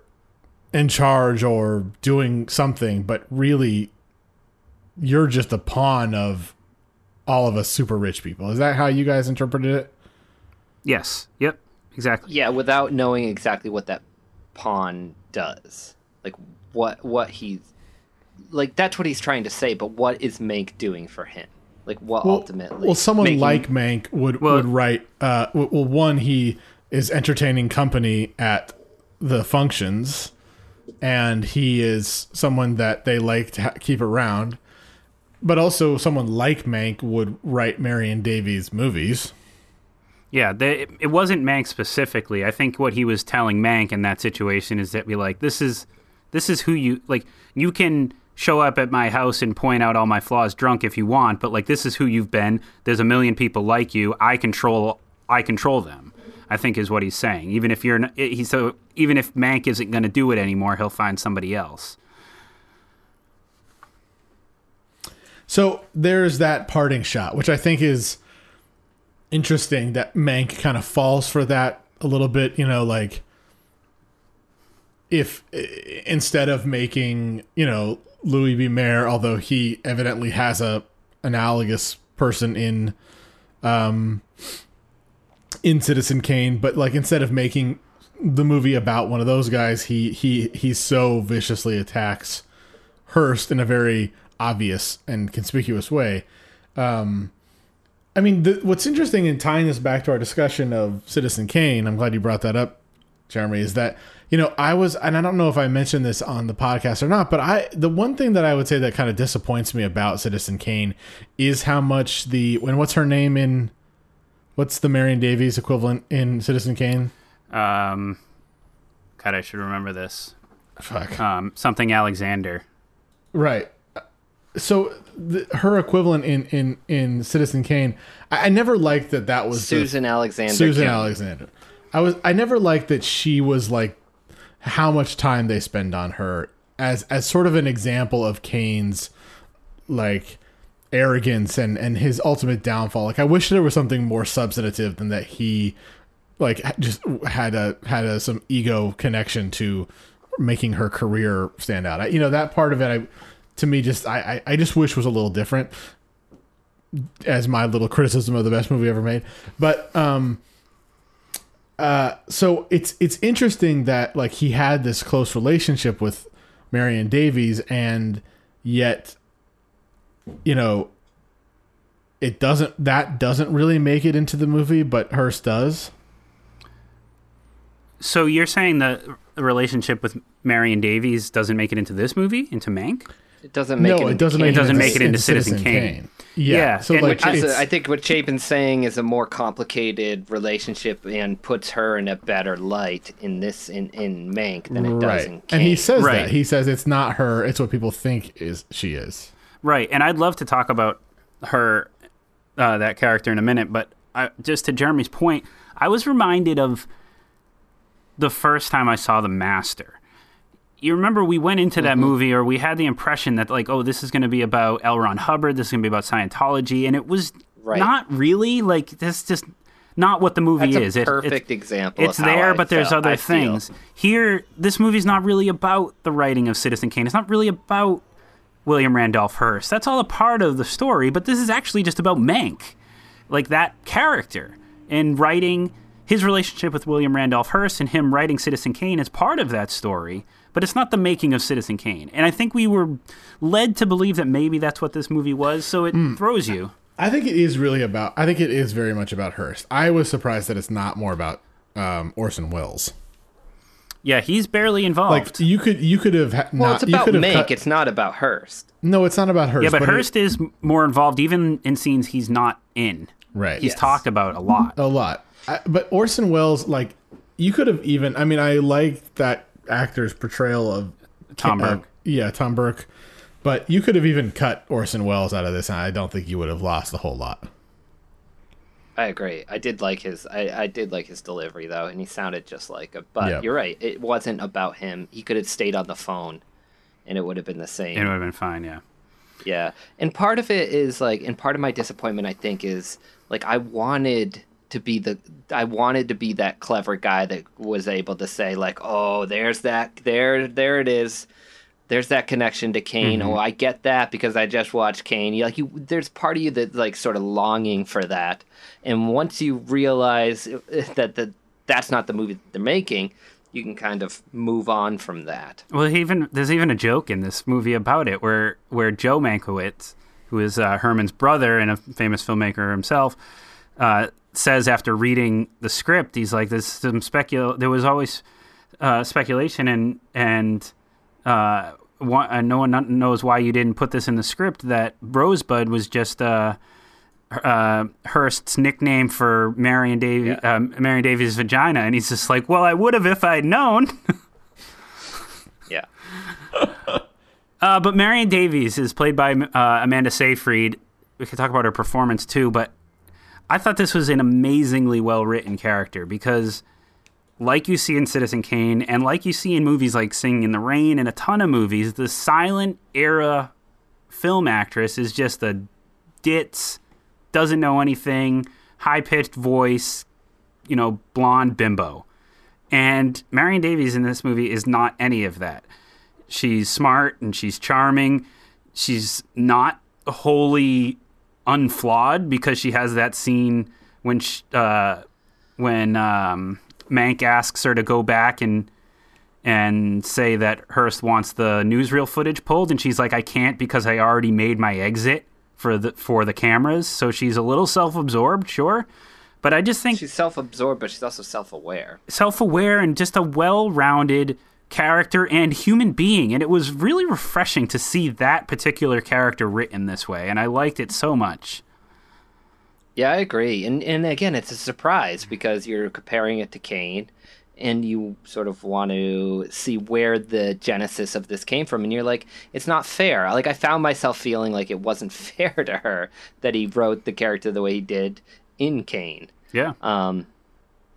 in charge or doing something, but really you're just a pawn of all of us super rich people. Is that how you guys interpreted it? yes. Yep. Exactly. Yeah, without knowing exactly what that pawn does. Like what what he's like that's what he's trying to say, but what is Mank doing for him? Like what ultimately well, someone making- like Mank would Well- would write. Uh, well, one he is entertaining company at the functions, and he is someone that they like to ha- keep around. But also, someone like Mank would write Marion Davies movies. Yeah, they, it wasn't Mank specifically. I think what he was telling Mank in that situation is that be like, this is this is who you like. You can show up at my house and point out all my flaws drunk if you want, but like this is who you've been. There's a million people like you. I control I control them. I think is what he's saying. Even if you're he's so even if Mank isn't going to do it anymore, he'll find somebody else. So there's that parting shot, which I think is interesting that Mank kind of falls for that a little bit, you know, like if instead of making, you know, Louis B. Mayer, although he evidently has a analogous person in um in Citizen Kane, but like instead of making the movie about one of those guys, he he he so viciously attacks Hearst in a very obvious and conspicuous way. Um, I mean, the, what's interesting in tying this back to our discussion of Citizen Kane, I'm glad you brought that up, Jeremy, is that you know I was, and I don't know if I mentioned this on the podcast or not, but I the one thing that I would say that kind of disappoints me about Citizen Kane is how much the when what's her name in what's the Marion Davies equivalent in Citizen Kane? Um, God, I should remember this. Fuck. Um, something Alexander. Right. So the, her equivalent in in in Citizen Kane, I, I never liked that that was the- Susan Alexander. Susan Kim. Alexander. I was I never liked that she was like how much time they spend on her as as sort of an example of Kane's like arrogance and and his ultimate downfall. Like I wish there was something more substantive than that he like just had a had a some ego connection to making her career stand out. I, you know that part of it I to me just I, I I just wish was a little different as my little criticism of the best movie ever made. But um uh so it's it's interesting that like he had this close relationship with Marion Davies and yet you know it doesn't that doesn't really make it into the movie but Hearst does. So you're saying the relationship with Marion Davies doesn't make it into this movie, into Mank? It doesn't make no, it. it doesn't Kane. make It doesn't into- make it into Citizen Kane. Yeah. Yeah, So and like Which is, it's- a, I think, what Chapin's saying is a more complicated relationship and puts her in a better light in this in in Mank than it does in right. Kane. And he says Right. that. He says it's not her, it's what people think is she is. Right, and I'd love to talk about her, uh, that character in a minute, but I, just to Jeremy's point, I was reminded of the first time I saw The Master. You remember we went into Mm-hmm. that movie, or we had the impression that like, oh, this is going to be about L. Ron Hubbard, this is going to be about Scientology, and it was Right. not really like this. Just not what the movie That's a is. It- perfect example It's of how there, I but there's felt- other I feel. things. Here, this movie's not really about the writing of Citizen Kane. It's not really about William Randolph Hearst. That's all a part of the story, but this is actually just about Mank, like that character, and writing his relationship with William Randolph Hearst and him writing Citizen Kane is part of that story, but it's not the making of Citizen Kane. And I think we were led to believe that maybe that's what this movie was, so it throws you. I think it is really about. I think it is very much about Hearst. I was surprised that it's not more about um, Orson Welles. Yeah, he's barely involved. Like you could you could have ha- Well, not. it's you about could have Mank. cut- It's not about Hearst. no, it's not about Hearst. yeah, but, it- Hearst is more involved even in scenes he's not in. right. He's talked about a lot. a lot. I, but Orson Welles, like you could have even. I mean, I like that actor's portrayal of Tom uh, Burke. yeah, Tom Burke. But you could have even cut Orson Welles out of this, and I don't think you would have lost a whole lot. I agree. I did like his. I, I did like his delivery though, and he sounded just like. A, but Yeah. you're right. It wasn't about him. He could have stayed on the phone, and it would have been the same. It would have been fine, yeah. Yeah. And part of it is like and part of my disappointment I think is like I wanted to be the I wanted to be that clever guy that was able to say like, "Oh, there's that there there it is. There's that connection to Kane. Oh, I get that because I just watched Kane." You like you there's part of you that like sort of longing for that. And once you realize that the that's not the movie that they're making, you can kind of move on from that. Well, even there's even a joke in this movie about it, where where Joe Mankiewicz, who is uh, Herman's brother and a famous filmmaker himself, uh, says after reading the script, he's like, "There's some specul. There was always uh, speculation, and and uh, one, uh, no one knows why you didn't put this in the script. That Rosebud was just." Uh, uh, Hearst's nickname for Marion Davy, um, Marion Davies' vagina, and he's just like, "Well, I would have if I'd known." Yeah. Uh, but Marion Davies is played by uh, Amanda Seyfried. We could talk about her performance too, but I thought this was an amazingly well written character because, like you see in Citizen Kane, and like you see in movies like Singing in the Rain and a ton of movies, the silent era film actress is just a ditz, doesn't know anything, high pitched voice, you know, blonde bimbo. And Marion Davies in this movie is not any of that. She's smart and she's charming. She's not wholly unflawed because she has that scene when sh uh, when um, Mank asks her to go back and and say that Hearst wants the newsreel footage pulled, and she's like, "I can't because I already made my exit for the for the cameras." So she's a little self-absorbed, sure, but I just think She's self-absorbed, but she's also self-aware. self-aware and just a well-rounded character and human being and it was really refreshing to see that particular character written this way and I liked it so much. Yeah, I agree. And and again, it's a surprise because you're comparing it to Kane and you sort of want to see where the genesis of this came from and you're like it's not fair. Like I found myself feeling like it wasn't fair to her that he wrote the character the way he did in Kane. Yeah. Um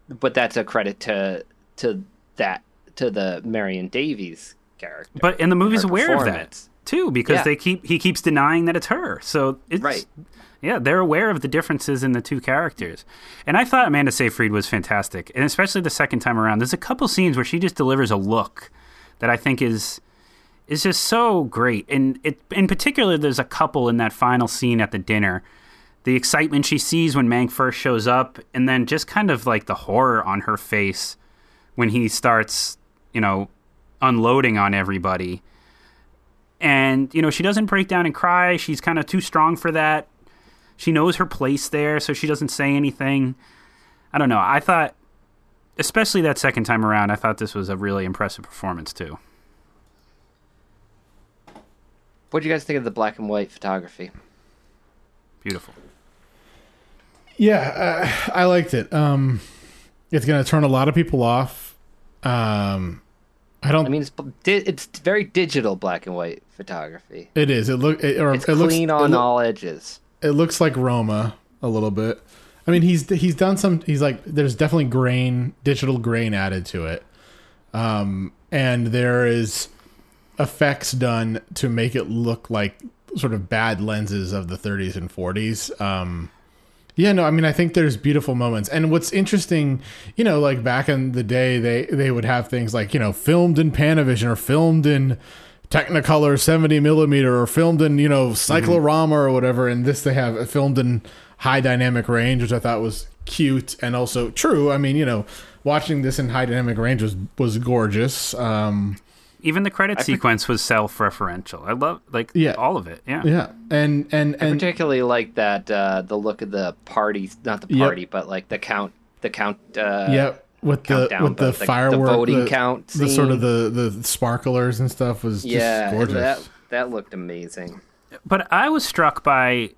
but that's a credit to to that to the Marion Davies character. But and the movie's aware of that too because Yeah. they keep he keeps denying that it's her. So it's Right. Yeah, they're aware of the differences in the two characters. And I thought Amanda Seyfried was fantastic. And especially the second time around. There's a couple scenes where she just delivers a look that I think is is just so great. And it in particular there's a couple in that final scene at the dinner. The excitement she sees when Mank first shows up and then just kind of like the horror on her face when he starts, you know, unloading on everybody. And, you know, she doesn't break down and cry. She's kind of too strong for that. She knows her place there, so she doesn't say anything. I don't know. I thought, especially that second time around, I thought this was a really impressive performance, too. What do you guys think of the black and white photography? Beautiful. Yeah, uh, I liked it. Um, it's going to turn a lot of people off. Um, I don't. I mean, it's it's very digital black and white photography. it is. It look. It, or It's it looks. clean it on loo- all edges. it looks like Roma a little bit. I mean, he's he's done some. He's like, there's definitely grain, digital grain added to it, um, and there is effects done to make it look like sort of bad lenses of the 30s and 40s. Um, yeah, no, I mean, I think there's beautiful moments, and what's interesting, you know, like back in the day, they they would have things like you know filmed in Panavision or filmed in Technicolor 70 millimeter or filmed in, you know, cyclorama or whatever. And this they have filmed in high dynamic range, which I thought was cute and also true. I mean, you know, watching this in high dynamic range was, was gorgeous. Um, Even the credit sequence was self-referential. I love like Yeah. all of it. Yeah. yeah. And, and, I particularly like that uh, the look of the party, not the Yep. party, but like the count, the count. Uh, yeah. With the countdown, with the, the- the- the voting the, count the sort of the the sparklers and stuff was just yeah, gorgeous. that that looked amazing. But I was struck by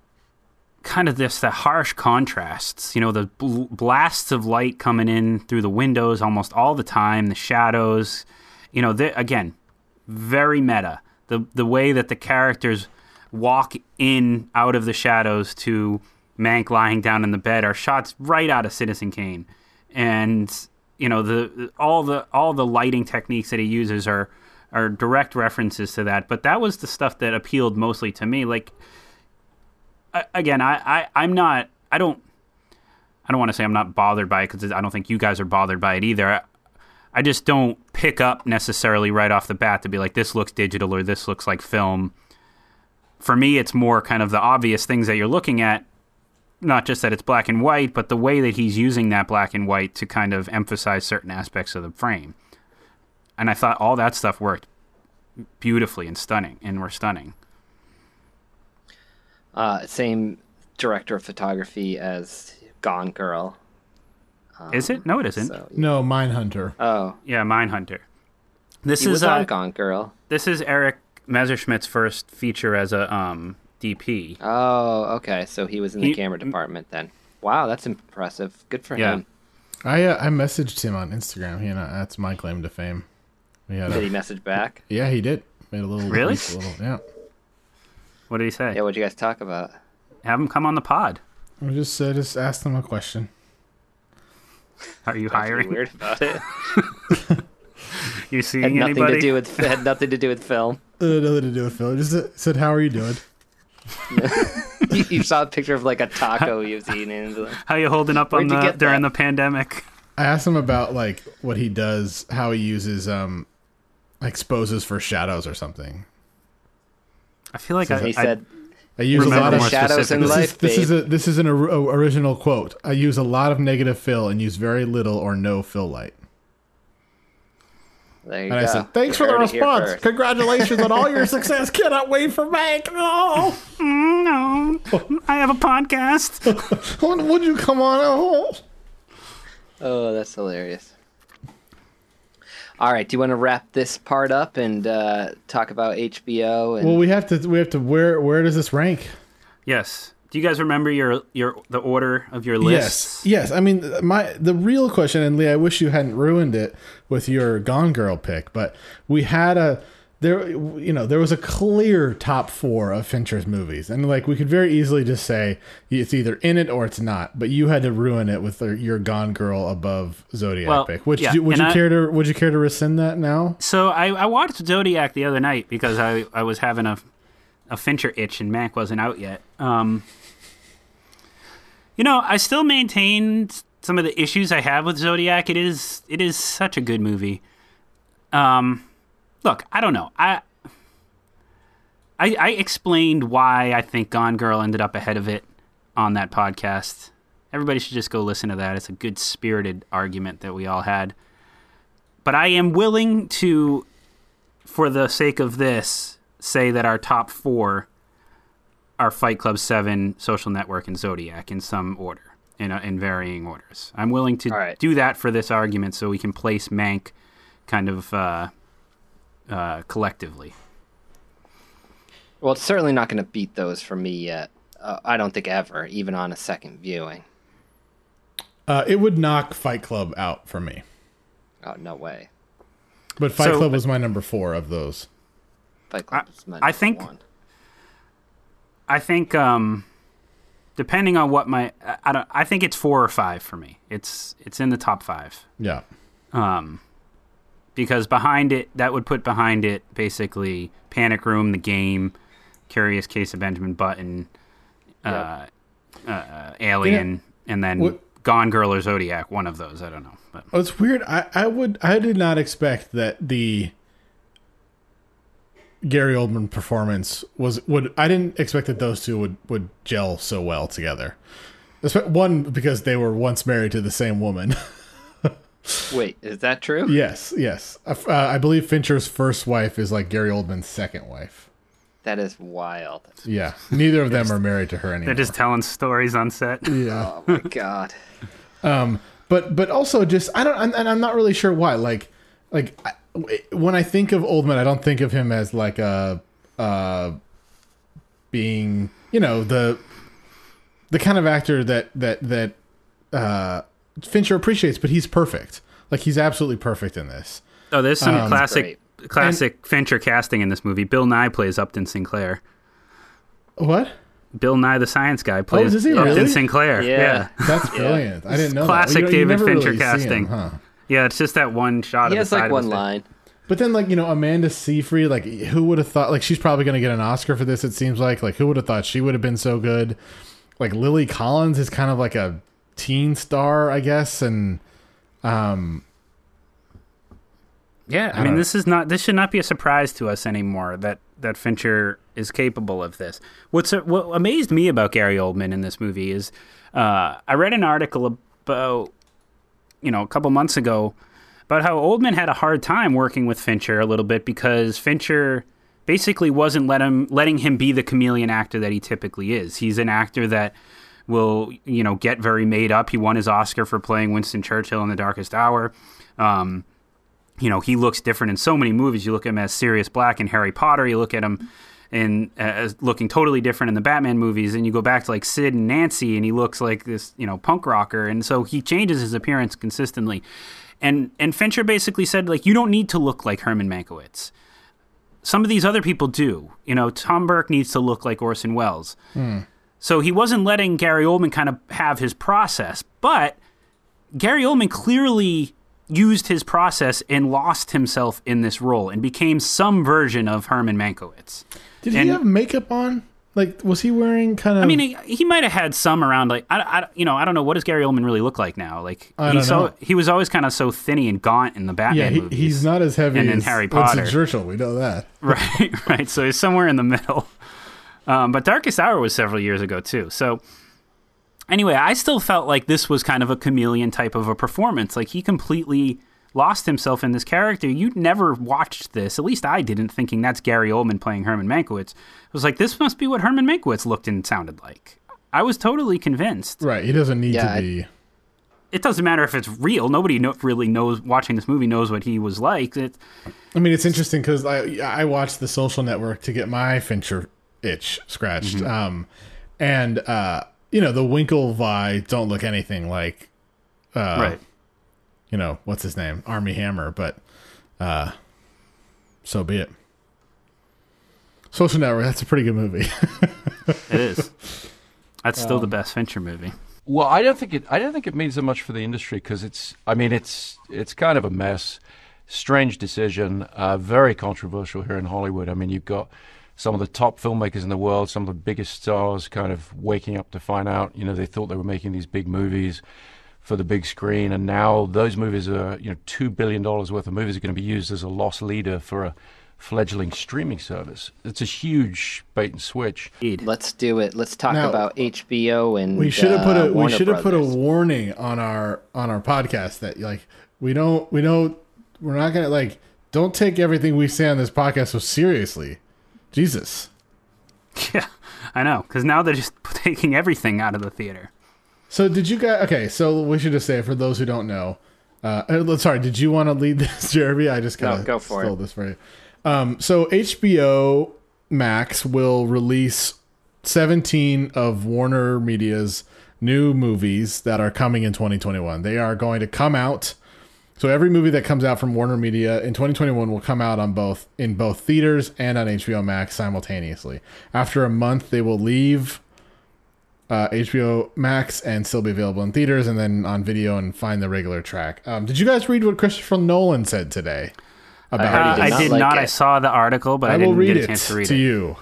kind of this the harsh contrasts. You know, the bl- blasts of light coming in through the windows almost all the time, the shadows. You know, again, very meta. The the way that the characters walk in out of the shadows to Mank lying down in the bed are shots right out of Citizen Kane, and you know the all the all the lighting techniques that he uses are are direct references to that. But that was the stuff that appealed mostly to me. Like again, I, I I'm not I don't I don't want to say I'm not bothered by it because I don't think you guys are bothered by it either. I, just don't pick up necessarily right off the bat to be like this looks digital or this looks like film. For me, it's more kind of the obvious things that you're looking at not just that it's black and white, but the way that he's using that black and white to kind of emphasize certain aspects of the frame. And I thought all that stuff worked beautifully and stunning, and were stunning. Uh, same director of photography as Gone Girl. Is it? No, it isn't. So, no, Mindhunter. oh, Yeah, Mindhunter. This he is was on uh, Gone Girl. this is Eric Messerschmidt's first feature as a um, DP. Oh, okay. So he was in the He- camera department then. Wow, that's impressive. Good for Yeah. him. I uh, I messaged him on Instagram. He and I, that's my claim to fame. We had Did a, he message back? yeah, he did. Made a little Really? a little, yeah. What did he say? Yeah, what'd you guys talk about? Have him come on the pod. I just uh, just asked him a question. Are you Pretty hiring? weird about it. You had seeing nothing anybody? to do with had nothing to do with film. Uh, nothing to do with Phil. Just uh, said, "How are you doing?" you, you saw a picture of like a taco he was eating. And like, How you holding up on Where'd you the get during that? the pandemic? I asked him about like what he does, how he uses um exposes for shadows or something. I feel like I, he I- said, I use a lot of more shadows in this life, is, this babe. is a this is an or- o- original quote. I use a lot of negative fill and use very little or no fill light. there you And I said, "Thanks You for the heard it here response. Congratulations on all your success. Cannot wait for Mank. Oh, mm, no, I have a podcast. when would you come on? Oh. Oh, that's hilarious. All right, do you want to wrap this part up and uh, talk about HBO? And Well, we have to. We have to. Where Where does this rank? yes. Do you guys remember your your the order of your lists? Yes, yes. I mean, my the real question, and Lee, I wish you hadn't ruined it with your Gone Girl pick, but we had a there. You know, there was a clear top four of Fincher's movies, and like we could very easily just say it's either in it or it's not. But you had to ruin it with your Gone Girl above Zodiac Well, pick. Which yeah, you, would you I- care to Would you care to rescind that now? So I, I watched Zodiac the other night because I, I was having a a Fincher itch and Mank wasn't out yet. Um, you know, I still maintain some of the issues I have with Zodiac. It is it is such a good movie. Um, look, I don't know. I I, I explained why I think Gone Girl ended up ahead of it on that podcast. Everybody should just go listen to that. It's a good spirited argument that we all had. But I am willing to, for the sake of this, say that our top four are Fight Club 7, Social Network, and Zodiac in some order, in, uh, in varying orders. I'm willing to right. do that for this argument so we can place Mank kind of uh, uh, collectively. well, it's certainly not going to beat those for me yet. Uh, I don't think ever, even on a second viewing. Uh, it would knock Fight Club out for me, Oh no way! but Fight So- Club was my number four of those. Fight Club I- is my I think- one. I think, um, depending on what my, I- I don't, I think it's four or five for me. It's it's in the top five. Yeah. um, because behind it, that would put behind it basically Panic Room, the game, Curious Case of Benjamin Button, uh, uh, Alien, and then What- Gone Girl or Zodiac. One of those, I don't know, but Oh, it's weird. I, I would I did not expect that the Gary Oldman performance was would I didn't expect that those two would would gel so well together. One because they were once married to the same woman. Wait, is that true? yes, yes. Uh, I believe Fincher's first wife is like Gary Oldman's second wife. That is wild. Yeah, neither of them are married to her anymore. They're just telling stories on set. yeah. Oh my god. um, but but also just I don't and and I'm not really sure why like like I, when I think of Oldman I don't think of him as like a uh being you know the the kind of actor that that that uh Fincher appreciates but he's perfect like he's absolutely perfect in this Oh, there's some um, classic great. classic Fincher casting in this movie. Bill Nye plays Upton Sinclair. what Bill Nye the Science Guy oh, plays does he Upton really? Sinclair. Yeah. that's brilliant I didn't know Classic that. You know, you David Fincher really see him, casting. huh? Yeah, it's just that one shot He of has side like of one his face. line. But then, like you know, Amanda Seyfried, like who would have thought? Like she's probably going to get an Oscar for this. It seems like, like who would have thought she would have been so good? Like Lily Collins is kind of like a teen star, I guess, and um, Yeah, I, don't mean, know. this is not. This should not be a surprise to us anymore that that Fincher is capable of this. What's what amazed me about Gary Oldman in this movie is, uh, I read an article about, you know, a couple months ago about how Oldman had a hard time working with Fincher a little bit because Fincher basically wasn't let him letting him be the chameleon actor that he typically is. He's an actor that will you know get very made up. He won his Oscar for playing Winston Churchill in The Darkest Hour. Um, you know, he looks different in so many movies. You look at him as Sirius Black in Harry Potter. You look at him in as looking totally different in the Batman movies. And you go back to like Sid and Nancy, and he looks like this, you know, punk rocker. And so he changes his appearance consistently. And and Fincher basically said like, you don't need to look like Herman Mankiewicz. Some of these other people do. You know, Tom Burke needs to look like Orson Welles. So he wasn't letting Gary Oldman kind of have his process, but Gary Oldman clearly used his process and lost himself in this role and became some version of Herman Mankiewicz. did And- he have makeup on? Like, was he wearing kind of? I mean, he, he might have had some around. Like, I, I, you know, I don't know. What does Gary Oldman really look like now? Like, I so know. he was always kind of so thinny and gaunt in the Batman yeah, he, he's not as heavy and in as Harry Winston Potter. Churchill. We know that. right, right. So he's somewhere in the middle. Um, but Darkest Hour was several years ago too. So anyway, I still felt like this was kind of a chameleon type of a performance. Like he completely lost himself in this character. You'd never watched this, at least I didn't, thinking that's Gary Oldman playing Herman Mankiewicz. It was like this must be what Herman Mankiewicz looked and sounded like. I was totally convinced. Right. He doesn't need Yeah, to I- be. It doesn't matter if it's real. Nobody know, really knows watching this movie knows what he was like. It, I mean, it's interesting because I I watched The Social Network to get my Fincher itch scratched, Mm-hmm. um, and uh, you know the Winklevi don't look anything like, uh, right. you know what's his name, Armie Hammer, but uh, so be it. Social Network, that's a pretty good movie. It is. That's still Um, the best Fincher movie. Well, I don't think it. I don't think it means so much for the industry because it's. I mean, it's it's kind of a mess. Strange decision. Uh, very controversial here in Hollywood. I mean, you've got some of the top filmmakers in the world, some of the biggest stars, kind of waking up to find out. You know, they thought they were making these big movies for the big screen, and now those movies are. You know, two billion dollars worth of movies are going to be used as a loss leader for a fledgling streaming service. It's a huge bait and switch. Let's do it. Let's talk Now, about HBO and we should have put uh, a we Warner should have put a warning on our on our podcast that like we don't we don't we're not gonna like don't take everything we say on this podcast so seriously. Jesus. Yeah, I know. Because now they're just taking everything out of the theater. So did you guys? Okay, so we should just say for those who don't know. Uh, uh, sorry, did you want to lead this, Jeremy? I just No, kind of go for stole it. this for you. Um, so HBO Max will release 17 of Warner Media's new movies that are coming in 2021. They are going to come out. So every movie that comes out from Warner Media in 2021 will come out on both in both theaters and on HBO Max simultaneously. After a month, they will leave uh, HBO Max and still be available in theaters and then on video and find the regular track. Um, did you guys read what Christopher Nolan said today about heard Uh, I did did not not. like I saw the article, but I, I will didn't read get a it to read to it. you.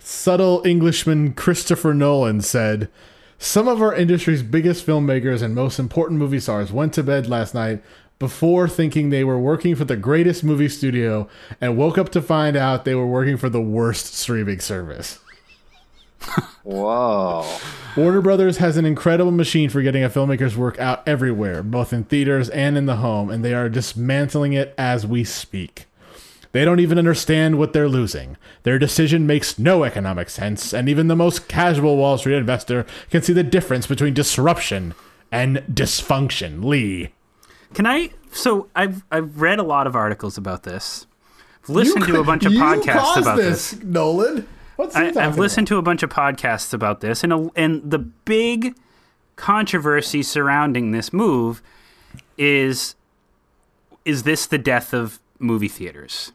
Subtle Englishman Christopher Nolan said, Some of our industry's biggest filmmakers and most important movie stars went to bed last night before thinking they were working for the greatest movie studio and woke up to find out they were working for the worst streaming service. Whoa. Warner Brothers has an incredible machine for getting a filmmaker's work out everywhere, both in theaters and in the home, and they are dismantling it as we speak. They don't even understand what they're losing. Their decision makes no economic sense, and even the most casual Wall Street investor can see the difference between disruption and dysfunction. Lee. Can I? So I've I've read a lot of articles about this. I've listened to a bunch of podcasts about this, this. Nolan. What's I, I've listened about? to a bunch of podcasts about this, and a, and the big controversy surrounding this move is is this the death of movie theaters?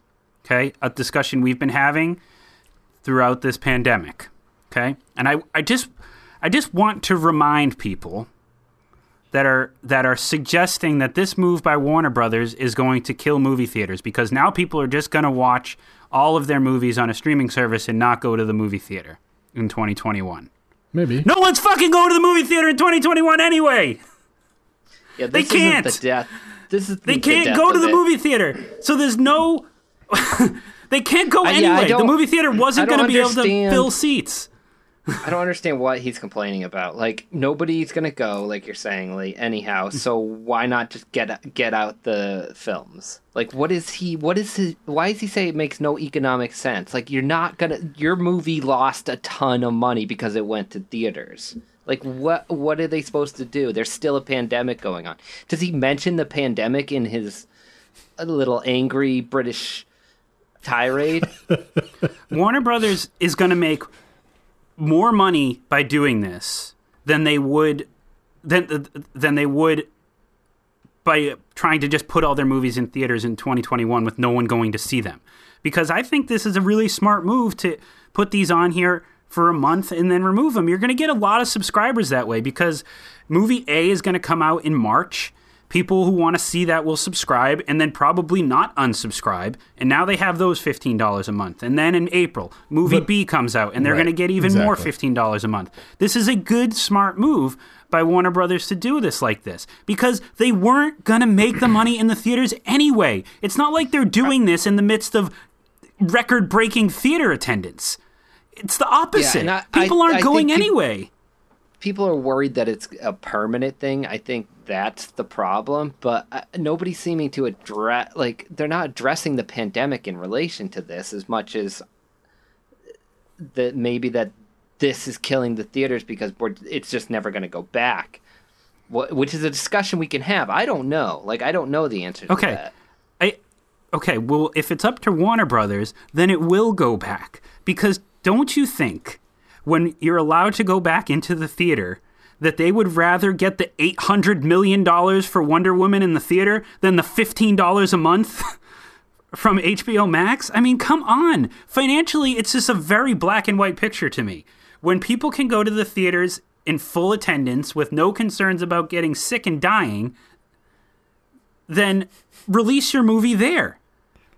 Okay, a discussion we've been having throughout this pandemic. Okay, and I, I just I just want to remind people that are that are suggesting that this move by Warner Brothers is going to kill movie theaters because now people are just going to watch all of their movies on a streaming service and not go to the movie theater in 2021. Maybe. No one's fucking going to the movie theater in 2021 anyway. Yeah, They this isn't can't. The death. This is They can't death go to the it. movie theater. So there's no They can't go Uh, yeah, I anyway. the movie theater wasn't going to be able to fill seats. I don't understand what he's complaining about. Like nobody's gonna go, like you're saying, Lee. Anyhow, so why not just get get out the films? Like, what is he? What is his? Why does he say it makes no economic sense? Like, you're not gonna. Your movie lost a ton of money because it went to theaters. Like, what? What are they supposed to do? There's still a pandemic going on. Does he mention the pandemic in his a little angry British tirade? Warner Brothers is going to make more money by doing this than they would than than they would by trying to just put all their movies in theaters in 2021 with no one going to see them. Because I think this is a really smart move to put these on here for a month and then remove them. You're going to get a lot of subscribers that way because movie A is going to come out in March. People who want to see that will subscribe and then probably not unsubscribe. And now they have those $15 a month. And then in April, movie But- B comes out and they're Right, going to get even more $15 a month. This is a good, smart move by Warner Brothers to do this like this because they weren't going to make the money in the theaters anyway. It's not like they're doing this in the midst of record breaking theater attendance. It's the opposite. and I- People aren't I going think peop- anyway. People are worried that it's a permanent thing. I think that's the problem. But uh, nobody's seeming to address, like, they're not addressing the pandemic in relation to this as much as that maybe that this is killing the theaters because we're, it's just never going to go back. Wh- Which is a discussion we can have. I don't know. Like, I don't know the answer to Okay. that. I okay, well, if it's up to Warner Brothers, then it will go back because don't you think when you're allowed to go back into the theater that they would rather get the 800 million dollars for Wonder Woman in the theater than the $15 a month from HBO Max? I mean, come on. Financially, it's just a very black and white picture to me. When people can go to the theaters in full attendance with no concerns about getting sick and dying, then release your movie there.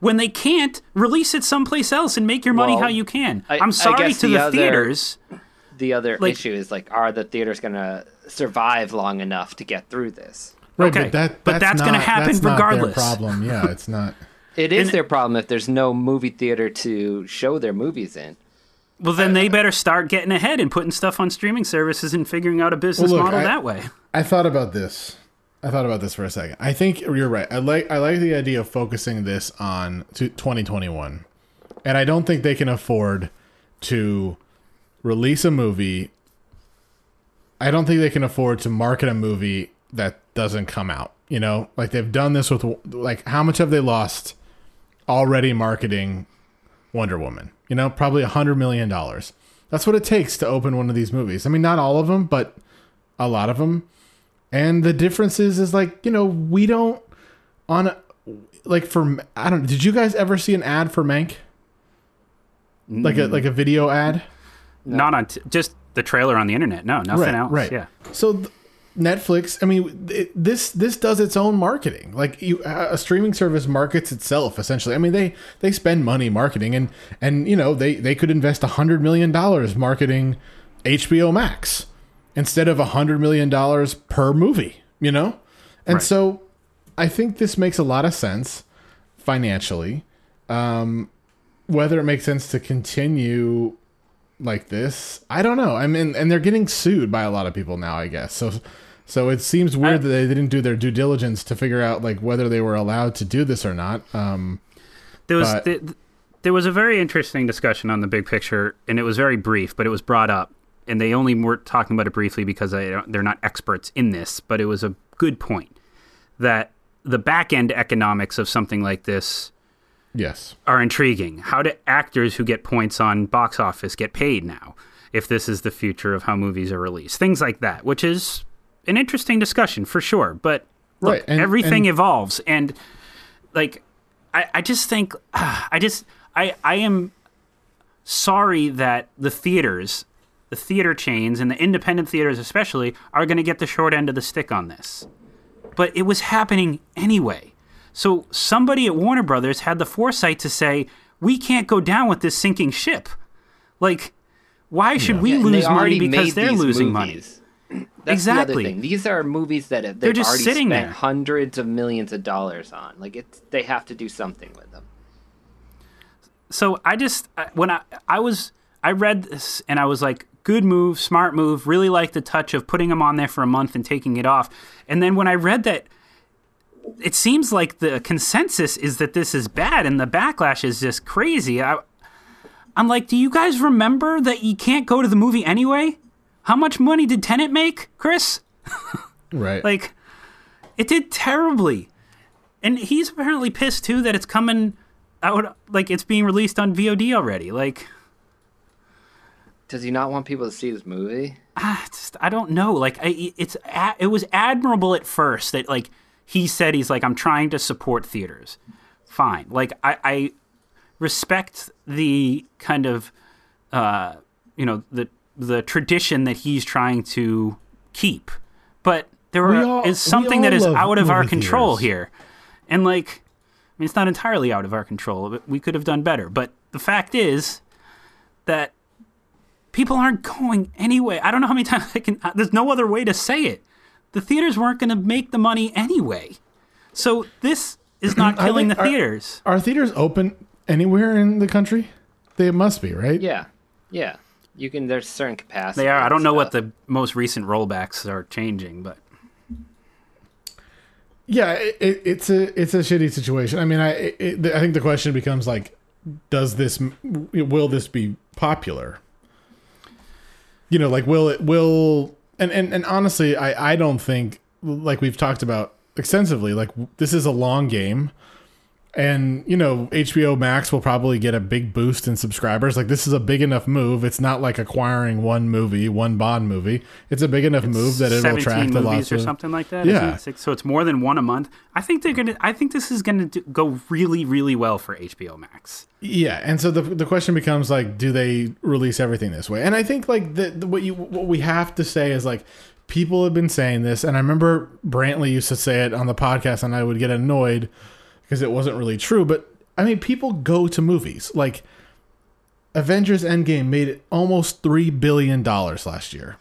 When they can't, release it someplace else and make your money Well, how you can. I- I, am sorry guess to the the, other- theaters. The other Like- issue is, like, are the theaters going to survive long enough to get through this? Right, Okay, but that but that's gonna happen that's not their regardless. problem. Yeah, it's not. It is And- their problem if there's no movie theater to show their movies in. Well, then uh, they better start getting ahead and putting stuff on streaming services and figuring out a business Well, look, model I- that way. I thought about this. I thought about this for a second. I think you're right. I like I like the idea of focusing this on to 2021, and I don't think they can afford to release a movie. I don't think they can afford to market a movie that doesn't come out. You know, like they've done this with like how much have they lost already marketing Wonder Woman? You know, probably a hundred million dollars. That's what it takes to open one of these movies. I mean, not all of them, but a lot of them. And the difference is, is like you know, we don't on a, like for I don't. Know, did you guys ever see an ad for Mank? Like a mm. like a video ad. Not on t- just the trailer on the internet. No, nothing right, else. Right. Yeah. So th- Netflix, I mean, it, this this does its own marketing. Like you, a streaming service markets itself essentially. I mean, they they spend money marketing, and and you know they they could invest a hundred million dollars marketing HBO Max instead of a hundred million dollars per movie. You know, and Right. so. I think this makes a lot of sense financially. Um, whether it makes sense to continue like this, I don't know. I mean, and they're getting sued by a lot of people now, I guess. So, so it seems weird I, that they didn't do their due diligence to figure out like whether they were allowed to do this or not. Um, there was but, the, there was a very interesting discussion on the big picture, and it was very brief, but it was brought up, and they only were talking about it briefly because they, they're not experts in this. But it was a good point that the back end economics of something like this yes are intriguing how do actors who get points on box office get paid now if this is the future of how movies are released things like that which is an interesting discussion for sure but look, right. and, everything and... evolves and like I, I just think uh, i just i i am sorry that the theaters the theater chains and the independent theaters especially are going to get the short end of the stick on this but it was happening anyway. So somebody at Warner Brothers had the foresight to say, we can't go down with this sinking ship. Like, why should yeah. we yeah, lose money because they're losing movies. money? That's exactly. The These are movies that they've they're just already sitting spent there. hundreds of millions of dollars on. Like it's, they have to do something with them. So I just when I I was I read this and I was like, good move, smart move. Really like the touch of putting him on there for a month and taking it off. And then when I read that, it seems like the consensus is that this is bad and the backlash is just crazy. I, I'm like, do you guys remember that you can't go to the movie anyway? How much money did Tenet make, Chris? right. Like, it did terribly. And he's apparently pissed too that it's coming out, like, it's being released on VOD already. Like, does he not want people to see this movie? I just I don't know. Like I, it's it was admirable at first that like he said he's like I'm trying to support theaters. Fine. Like I, I respect the kind of uh, you know the the tradition that he's trying to keep, but there are, all, is something that is out of our control theaters. here, and like I mean it's not entirely out of our control. We could have done better, but the fact is that people aren't going anyway. I don't know how many times I can. Uh, there's no other way to say it. The theaters weren't going to make the money anyway. So this is not killing the theaters. Are, are, theaters open anywhere in the country? They must be, right? Yeah, yeah. You can. There's certain capacity. They are. I don't know what the most recent rollbacks are changing, but yeah, it, it, it's a it's a shitty situation. I mean, I it, I think the question becomes like, does this will this be popular? You know, like will it will and and and honestly, I I don't think like we've talked about extensively, like this is a long game and you know HBO Max will probably get a big boost in subscribers. Like this is a big enough move. It's not like acquiring one movie, one Bond movie. It's a big enough it's move that it will attract a lot or something like that. Yeah, it? so it's more than one a month. I think they're gonna. I think this is gonna do, go really, really well for HBO Max. Yeah, and so the the question becomes like, do they release everything this way? And I think like the, the what you what we have to say is like people have been saying this, and I remember Brantley used to say it on the podcast, and I would get annoyed because it wasn't really true. But I mean, people go to movies. Like Avengers Endgame made almost three billion dollars last year.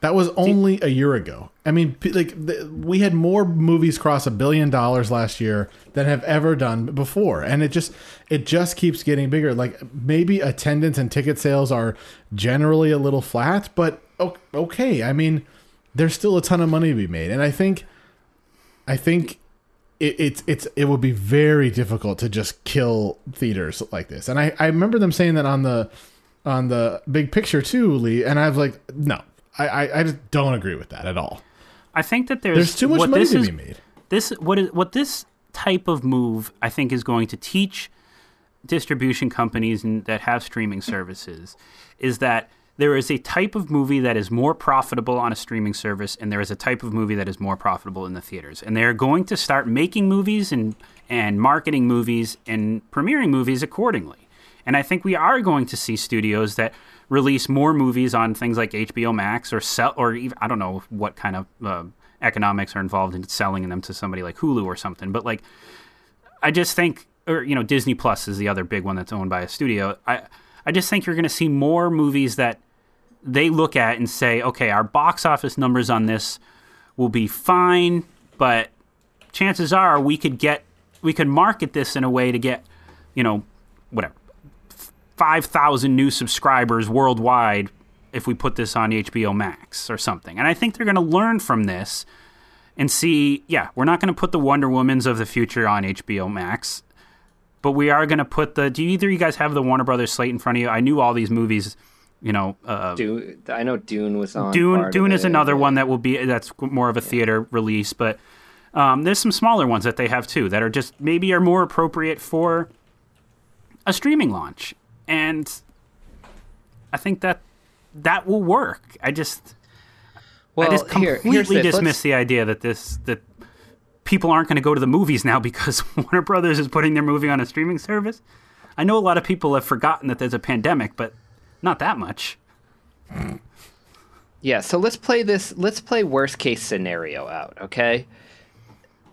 That was only a year ago. I mean, like we had more movies cross a billion dollars last year than have ever done before, and it just it just keeps getting bigger. Like maybe attendance and ticket sales are generally a little flat, but okay. I mean, there's still a ton of money to be made, and I think, I think it, it's it's it would be very difficult to just kill theaters like this. And I, I remember them saying that on the on the big picture too, Lee. And I was like, no, I, I, I just don't agree with that at all. I think that there's there's too much money to is, be made. This what is what this type of move I think is going to teach distribution companies and, that have streaming services is that there is a type of movie that is more profitable on a streaming service, and there is a type of movie that is more profitable in the theaters. And they're going to start making movies and and marketing movies and premiering movies accordingly. And I think we are going to see studios that release more movies on things like HBO Max or sell, or even, I don't know what kind of uh, economics are involved in selling them to somebody like Hulu or something. But like, I just think, or you know, Disney Plus is the other big one that's owned by a studio. I I just think you're going to see more movies that they look at and say, okay, our box office numbers on this will be fine, but chances are we could get we could market this in a way to get you know whatever 5000 new subscribers worldwide if we put this on HBO Max or something. And I think they're going to learn from this and see yeah we're not going to put the Wonder Womans of the future on HBO Max but we are going to put the do either of you guys have the Warner Brothers slate in front of you I knew all these movies you know uh, Dune, I know Dune was on. Dune Dune is another but- one that will be that's more of a theater release, but um, there's some smaller ones that they have too that are just maybe are more appropriate for a streaming launch, and I think that that will work. I just Well, I just completely this. dismiss the idea that this that people aren't going to go to the movies now because Warner Brothers is putting their movie on a streaming service. I know a lot of people have forgotten that there's a pandemic, but not that much. Yeah, so let's play this. Let's play worst case scenario out, okay?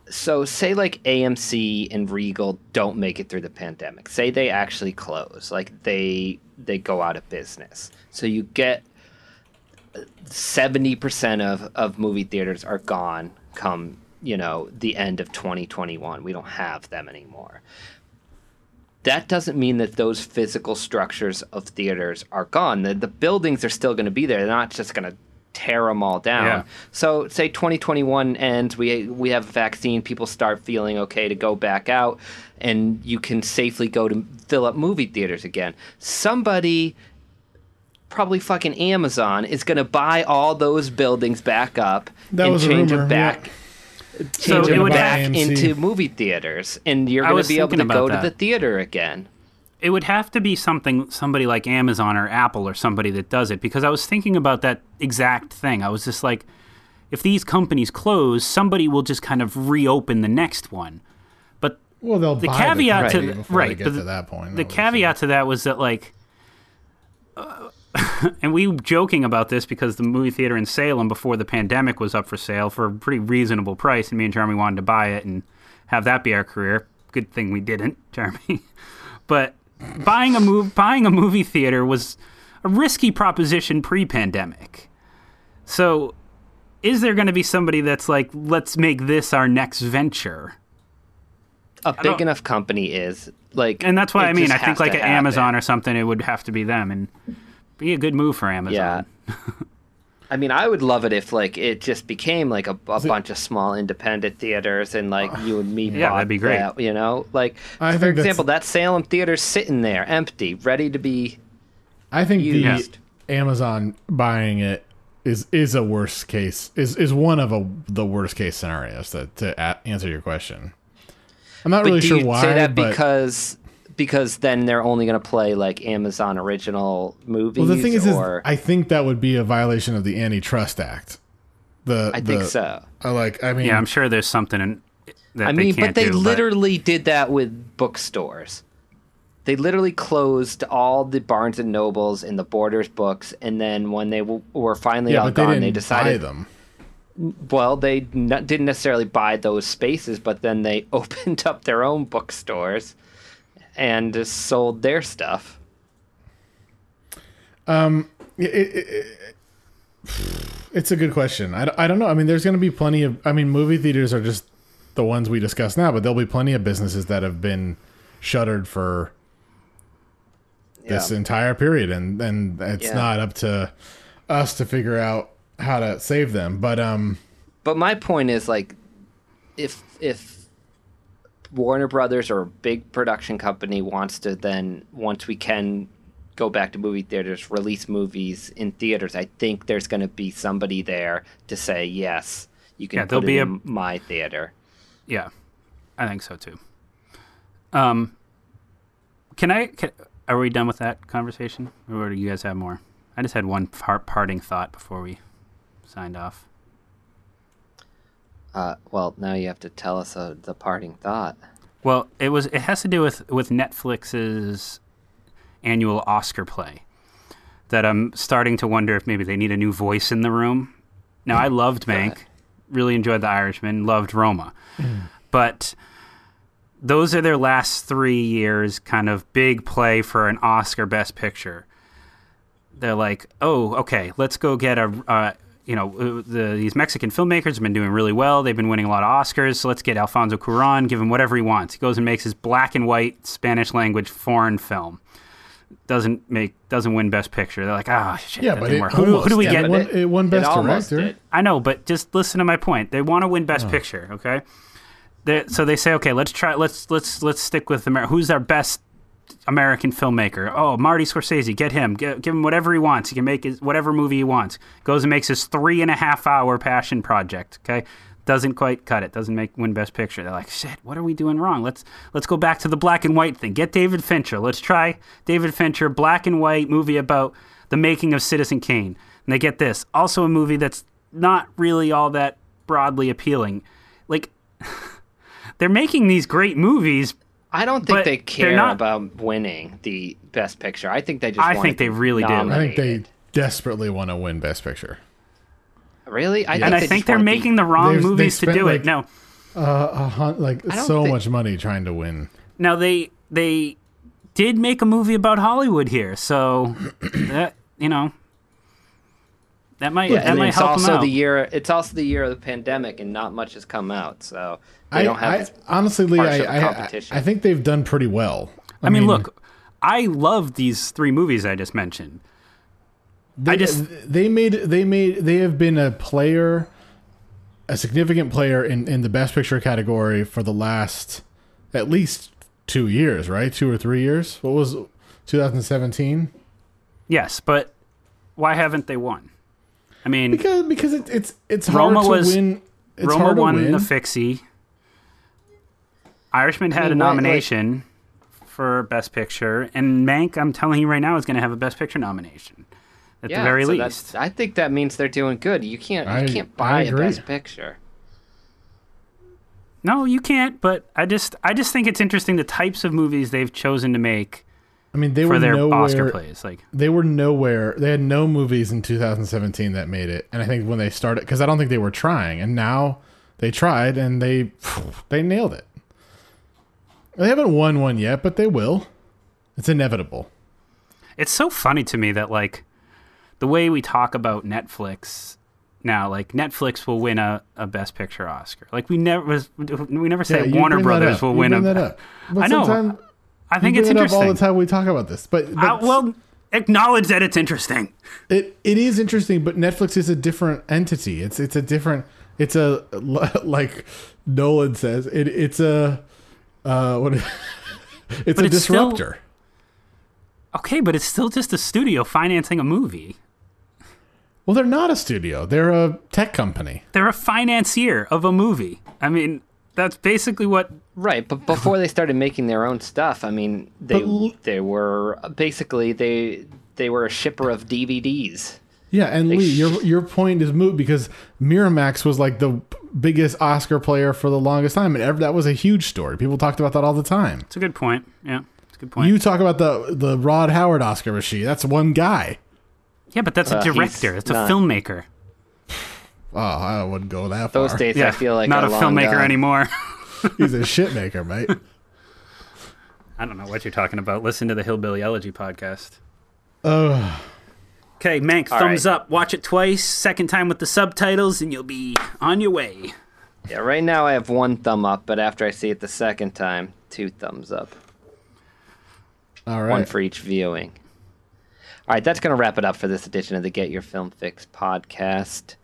So, say like AMC and Regal don't make it through the pandemic. Say they actually close, like they they go out of business. So you get uh, seventy percent of of movie theaters are gone come you know the end of 2021. We don't have them anymore that doesn't mean that those physical structures of theaters are gone. The, the buildings are still going to be there. They're not just going to tear them all down. Yeah. So, say 2021 ends, we we have a vaccine, people start feeling okay to go back out, and you can safely go to fill up movie theaters again. Somebody, probably fucking Amazon, is going to buy all those buildings back up That and change rumor, them back. yeah. Change it them would back have- into movie theaters, and you're going to be able to about go to the theater again. it would have to be something somebody like Amazon or Apple or somebody that does it because I was thinking about that exact thing. I was just like if these companies close, somebody will just kind of reopen the next one. But Well, they'll the buy caveat the to company right get but to the- that point. The obviously. caveat to that was that like and we were joking about this because the movie theater in Salem before the pandemic was up for sale for a pretty reasonable price, and me and Jeremy wanted to buy it and have that be our career. Good thing we didn't, Jeremy. but buying a move, buying a movie theater was a risky proposition pre-pandemic. So, is there going to be somebody that's like, let's make this our next venture? a big enough company is like And that's what it I mean. I think like an happen. Amazon or something, it would have to be them and be a good move for Amazon. yeah i mean i would love it if like it just became like a, a bunch of small independent theaters and like you and me Yeah, bought that'd be great. that, you know like I for think that's- example that salem theater's sitting there empty ready to be I think the used. Amazon buying it is is a worst case is is one of a, the worst case scenarios to to a- answer your question. I'm not but really do sure you why. say that but, because because then they're only going to play like amazon original movies well, the thing is, is, I think that would be a violation of the Antitrust Act. The i think so I like. I mean, Yeah, I'm sure there's something in, that I they mean, can't but they do, literally did that with bookstores. They literally closed all the Barnes and Nobles and the Borders books, and then when they w- were finally yeah, all but they gone, didn't they buy decided. them. Well, they n- didn't necessarily buy those spaces, but then they opened up their own bookstores and sold their stuff. It- it- it- it's a good question. I, don't- I don't know. I mean, there's going to be plenty of. I mean, movie theaters are just the ones we discuss now, but there'll be plenty of businesses that have been shuttered for this Yeah. entire period, and and it's Yeah. not up to us to figure out how to save them. But um, But my point is like, if if Warner Brothers or a big production company wants to then once we can go back to movie theaters, release movies in theaters, I think there's going to be somebody there to say yes, you can Yeah, there'll it be a- my theater. Yeah, I think so too. Um, can I? Can, are we done with that conversation, or do you guys have more? I just had one part, parting thought before we signed off. Uh, well, now you have to tell us uh, the parting thought. Well, it was. It has to do with with Netflix's annual Oscar play. That I'm starting to wonder if maybe they need a new voice in the room. Now, I loved Mank, really enjoyed The Irishman, loved Roma, but those are their last three years, kind of big play for an Oscar Best Picture. They're like, oh, okay, let's go get a uh, you know, uh, the, these Mexican filmmakers have been doing really well. They've been winning a lot of Oscars. So let's get Alfonso Cuarón, give him whatever he wants. He goes and makes his black and white Spanish language foreign film. Doesn't make doesn't win Best Picture. They're like, ah, shit. Yeah, but it work. Who, who do we almost get? did. It won- it won Best almost Director. I know, but just listen to my point. They want to win Oh. Best Picture, okay? They, so they say, okay, let's try. Let's let's let's stick with America. Who's our best American filmmaker? Oh, Marty Scorsese. Get him. Give him whatever he wants. He can make his, whatever movie he wants. Goes and makes his three and a half hour passion project. Okay, doesn't quite cut it. Doesn't make win Best Picture. They're like, shit. What are we doing wrong? Let's let's go back to the black and white thing. Get David Fincher. Let's try David Fincher black and white movie about the making of Citizen Kane. And they get this. Also a movie that's not really all that broadly appealing. Like they're making these great movies. I don't think But they care not- about winning the best picture. I think they just. I want think to they be really do. I think they desperately want to win Best Picture. really. I and I think they're wanna be- making the wrong movies to do like- it. No. Uh, a like so think- much money trying to win. Now they they did make a movie about Hollywood here, so that you know that might Yeah, that might it's help them also out. the year. It's also the year of the pandemic, and not much has come out. So they I, don't have. I honestly, Lee, harsh of I, a I, I, competition. I think they've done pretty well. I mean, look, I love these three movies I just mentioned. they, I just- they made they made they have been a player, a significant player in in the Best Picture category for the last at least two years, right? Two or three years. What was 2017? Yes, but why haven't they won? I mean, Because because it, it's it's hard Roma to was win. It's Roma hard to won win. the Fixie. Irishman had mean, a why- like- nomination for Best Picture, and Mank, I'm telling you right now, is going to have a Best Picture nomination at yeah, the very so least. I think that means they're doing good. You can't. I- you can't buy a best picture. No, you can't. But I just, I just think it's interesting the types of movies they've chosen to make I mean, they for were their nowhere. Oscar plays. Like, They were nowhere. They had no movies in 2017 that made it. And I think when they started, because I don't think they were trying, and now they tried and they they nailed it. They haven't won one yet, but they will. It's inevitable. it's so funny to me that like the way we talk about Netflix now, like Netflix will win a, a Best Picture Oscar. Like we never we never say you Warner Brothers will You win a. that up. But I know. I think it's it up all interesting. the time we talk about this, but, but Uh, well, acknowledge that it's interesting. It it is interesting, but Netflix is a different entity. It's it's a different. It's a like Nolan says. It it's a uh what? it's But a it's still- disruptor. Okay, but it's still just a studio financing a movie. well, they're not a studio. They're a tech company. They're a financier of a movie. I mean, that's basically what. Right, but before they started making their own stuff, I mean, they But l- they were basically they they were a shipper of DVDs. Yeah, and They Lee, sh- your your point is moot because Miramax was like the biggest Oscar player for the longest time, and ever, that was a huge story. People talked about that all the time. It's a good point. Yeah, it's a good point. You talk about the the Ron Howard Oscar machine. That's one guy. yeah, but that's Uh, a director. It's a not- filmmaker. Oh, I wouldn't go that far. Those days, Yeah, I feel like not are a long filmmaker gone. anymore. He's a shit maker, mate. I don't know what you're talking about. Listen to the Hillbilly Elegy podcast. Oh, Okay, Mank, All thumbs right. up. Watch it twice, second time with the subtitles, and you'll be on your way. Yeah, right now I have one thumb up, but after I see it the second time, two thumbs up. all One for each viewing. All right, that's going to wrap it up for this edition of the Get Your Film Fix podcast.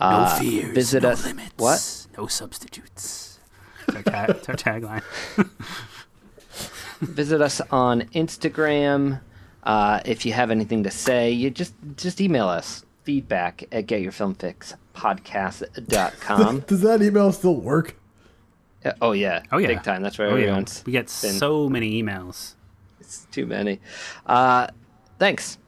No Uh, fears, visit no us. limits, What? No substitutes. It's our, ta- it's our tagline. visit us on Instagram. Uh, if you have anything to say, you just just email us feedback at getyourfilmfixpodcast.com. Does that email still work? Uh, oh yeah, Oh yeah, big time. That's where oh, yeah. We get been. so many emails. It's too many. Uh, thanks.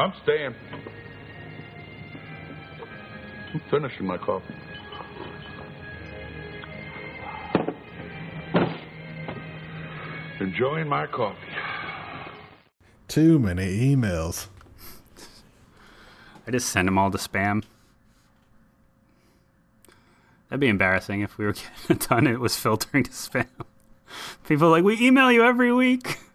I'm staying. I'm finishing my coffee. Enjoying my coffee. Too many emails. I just send them all to spam. That'd be embarrassing if we were getting it done and it was filtering to spam. People are like we email you every week.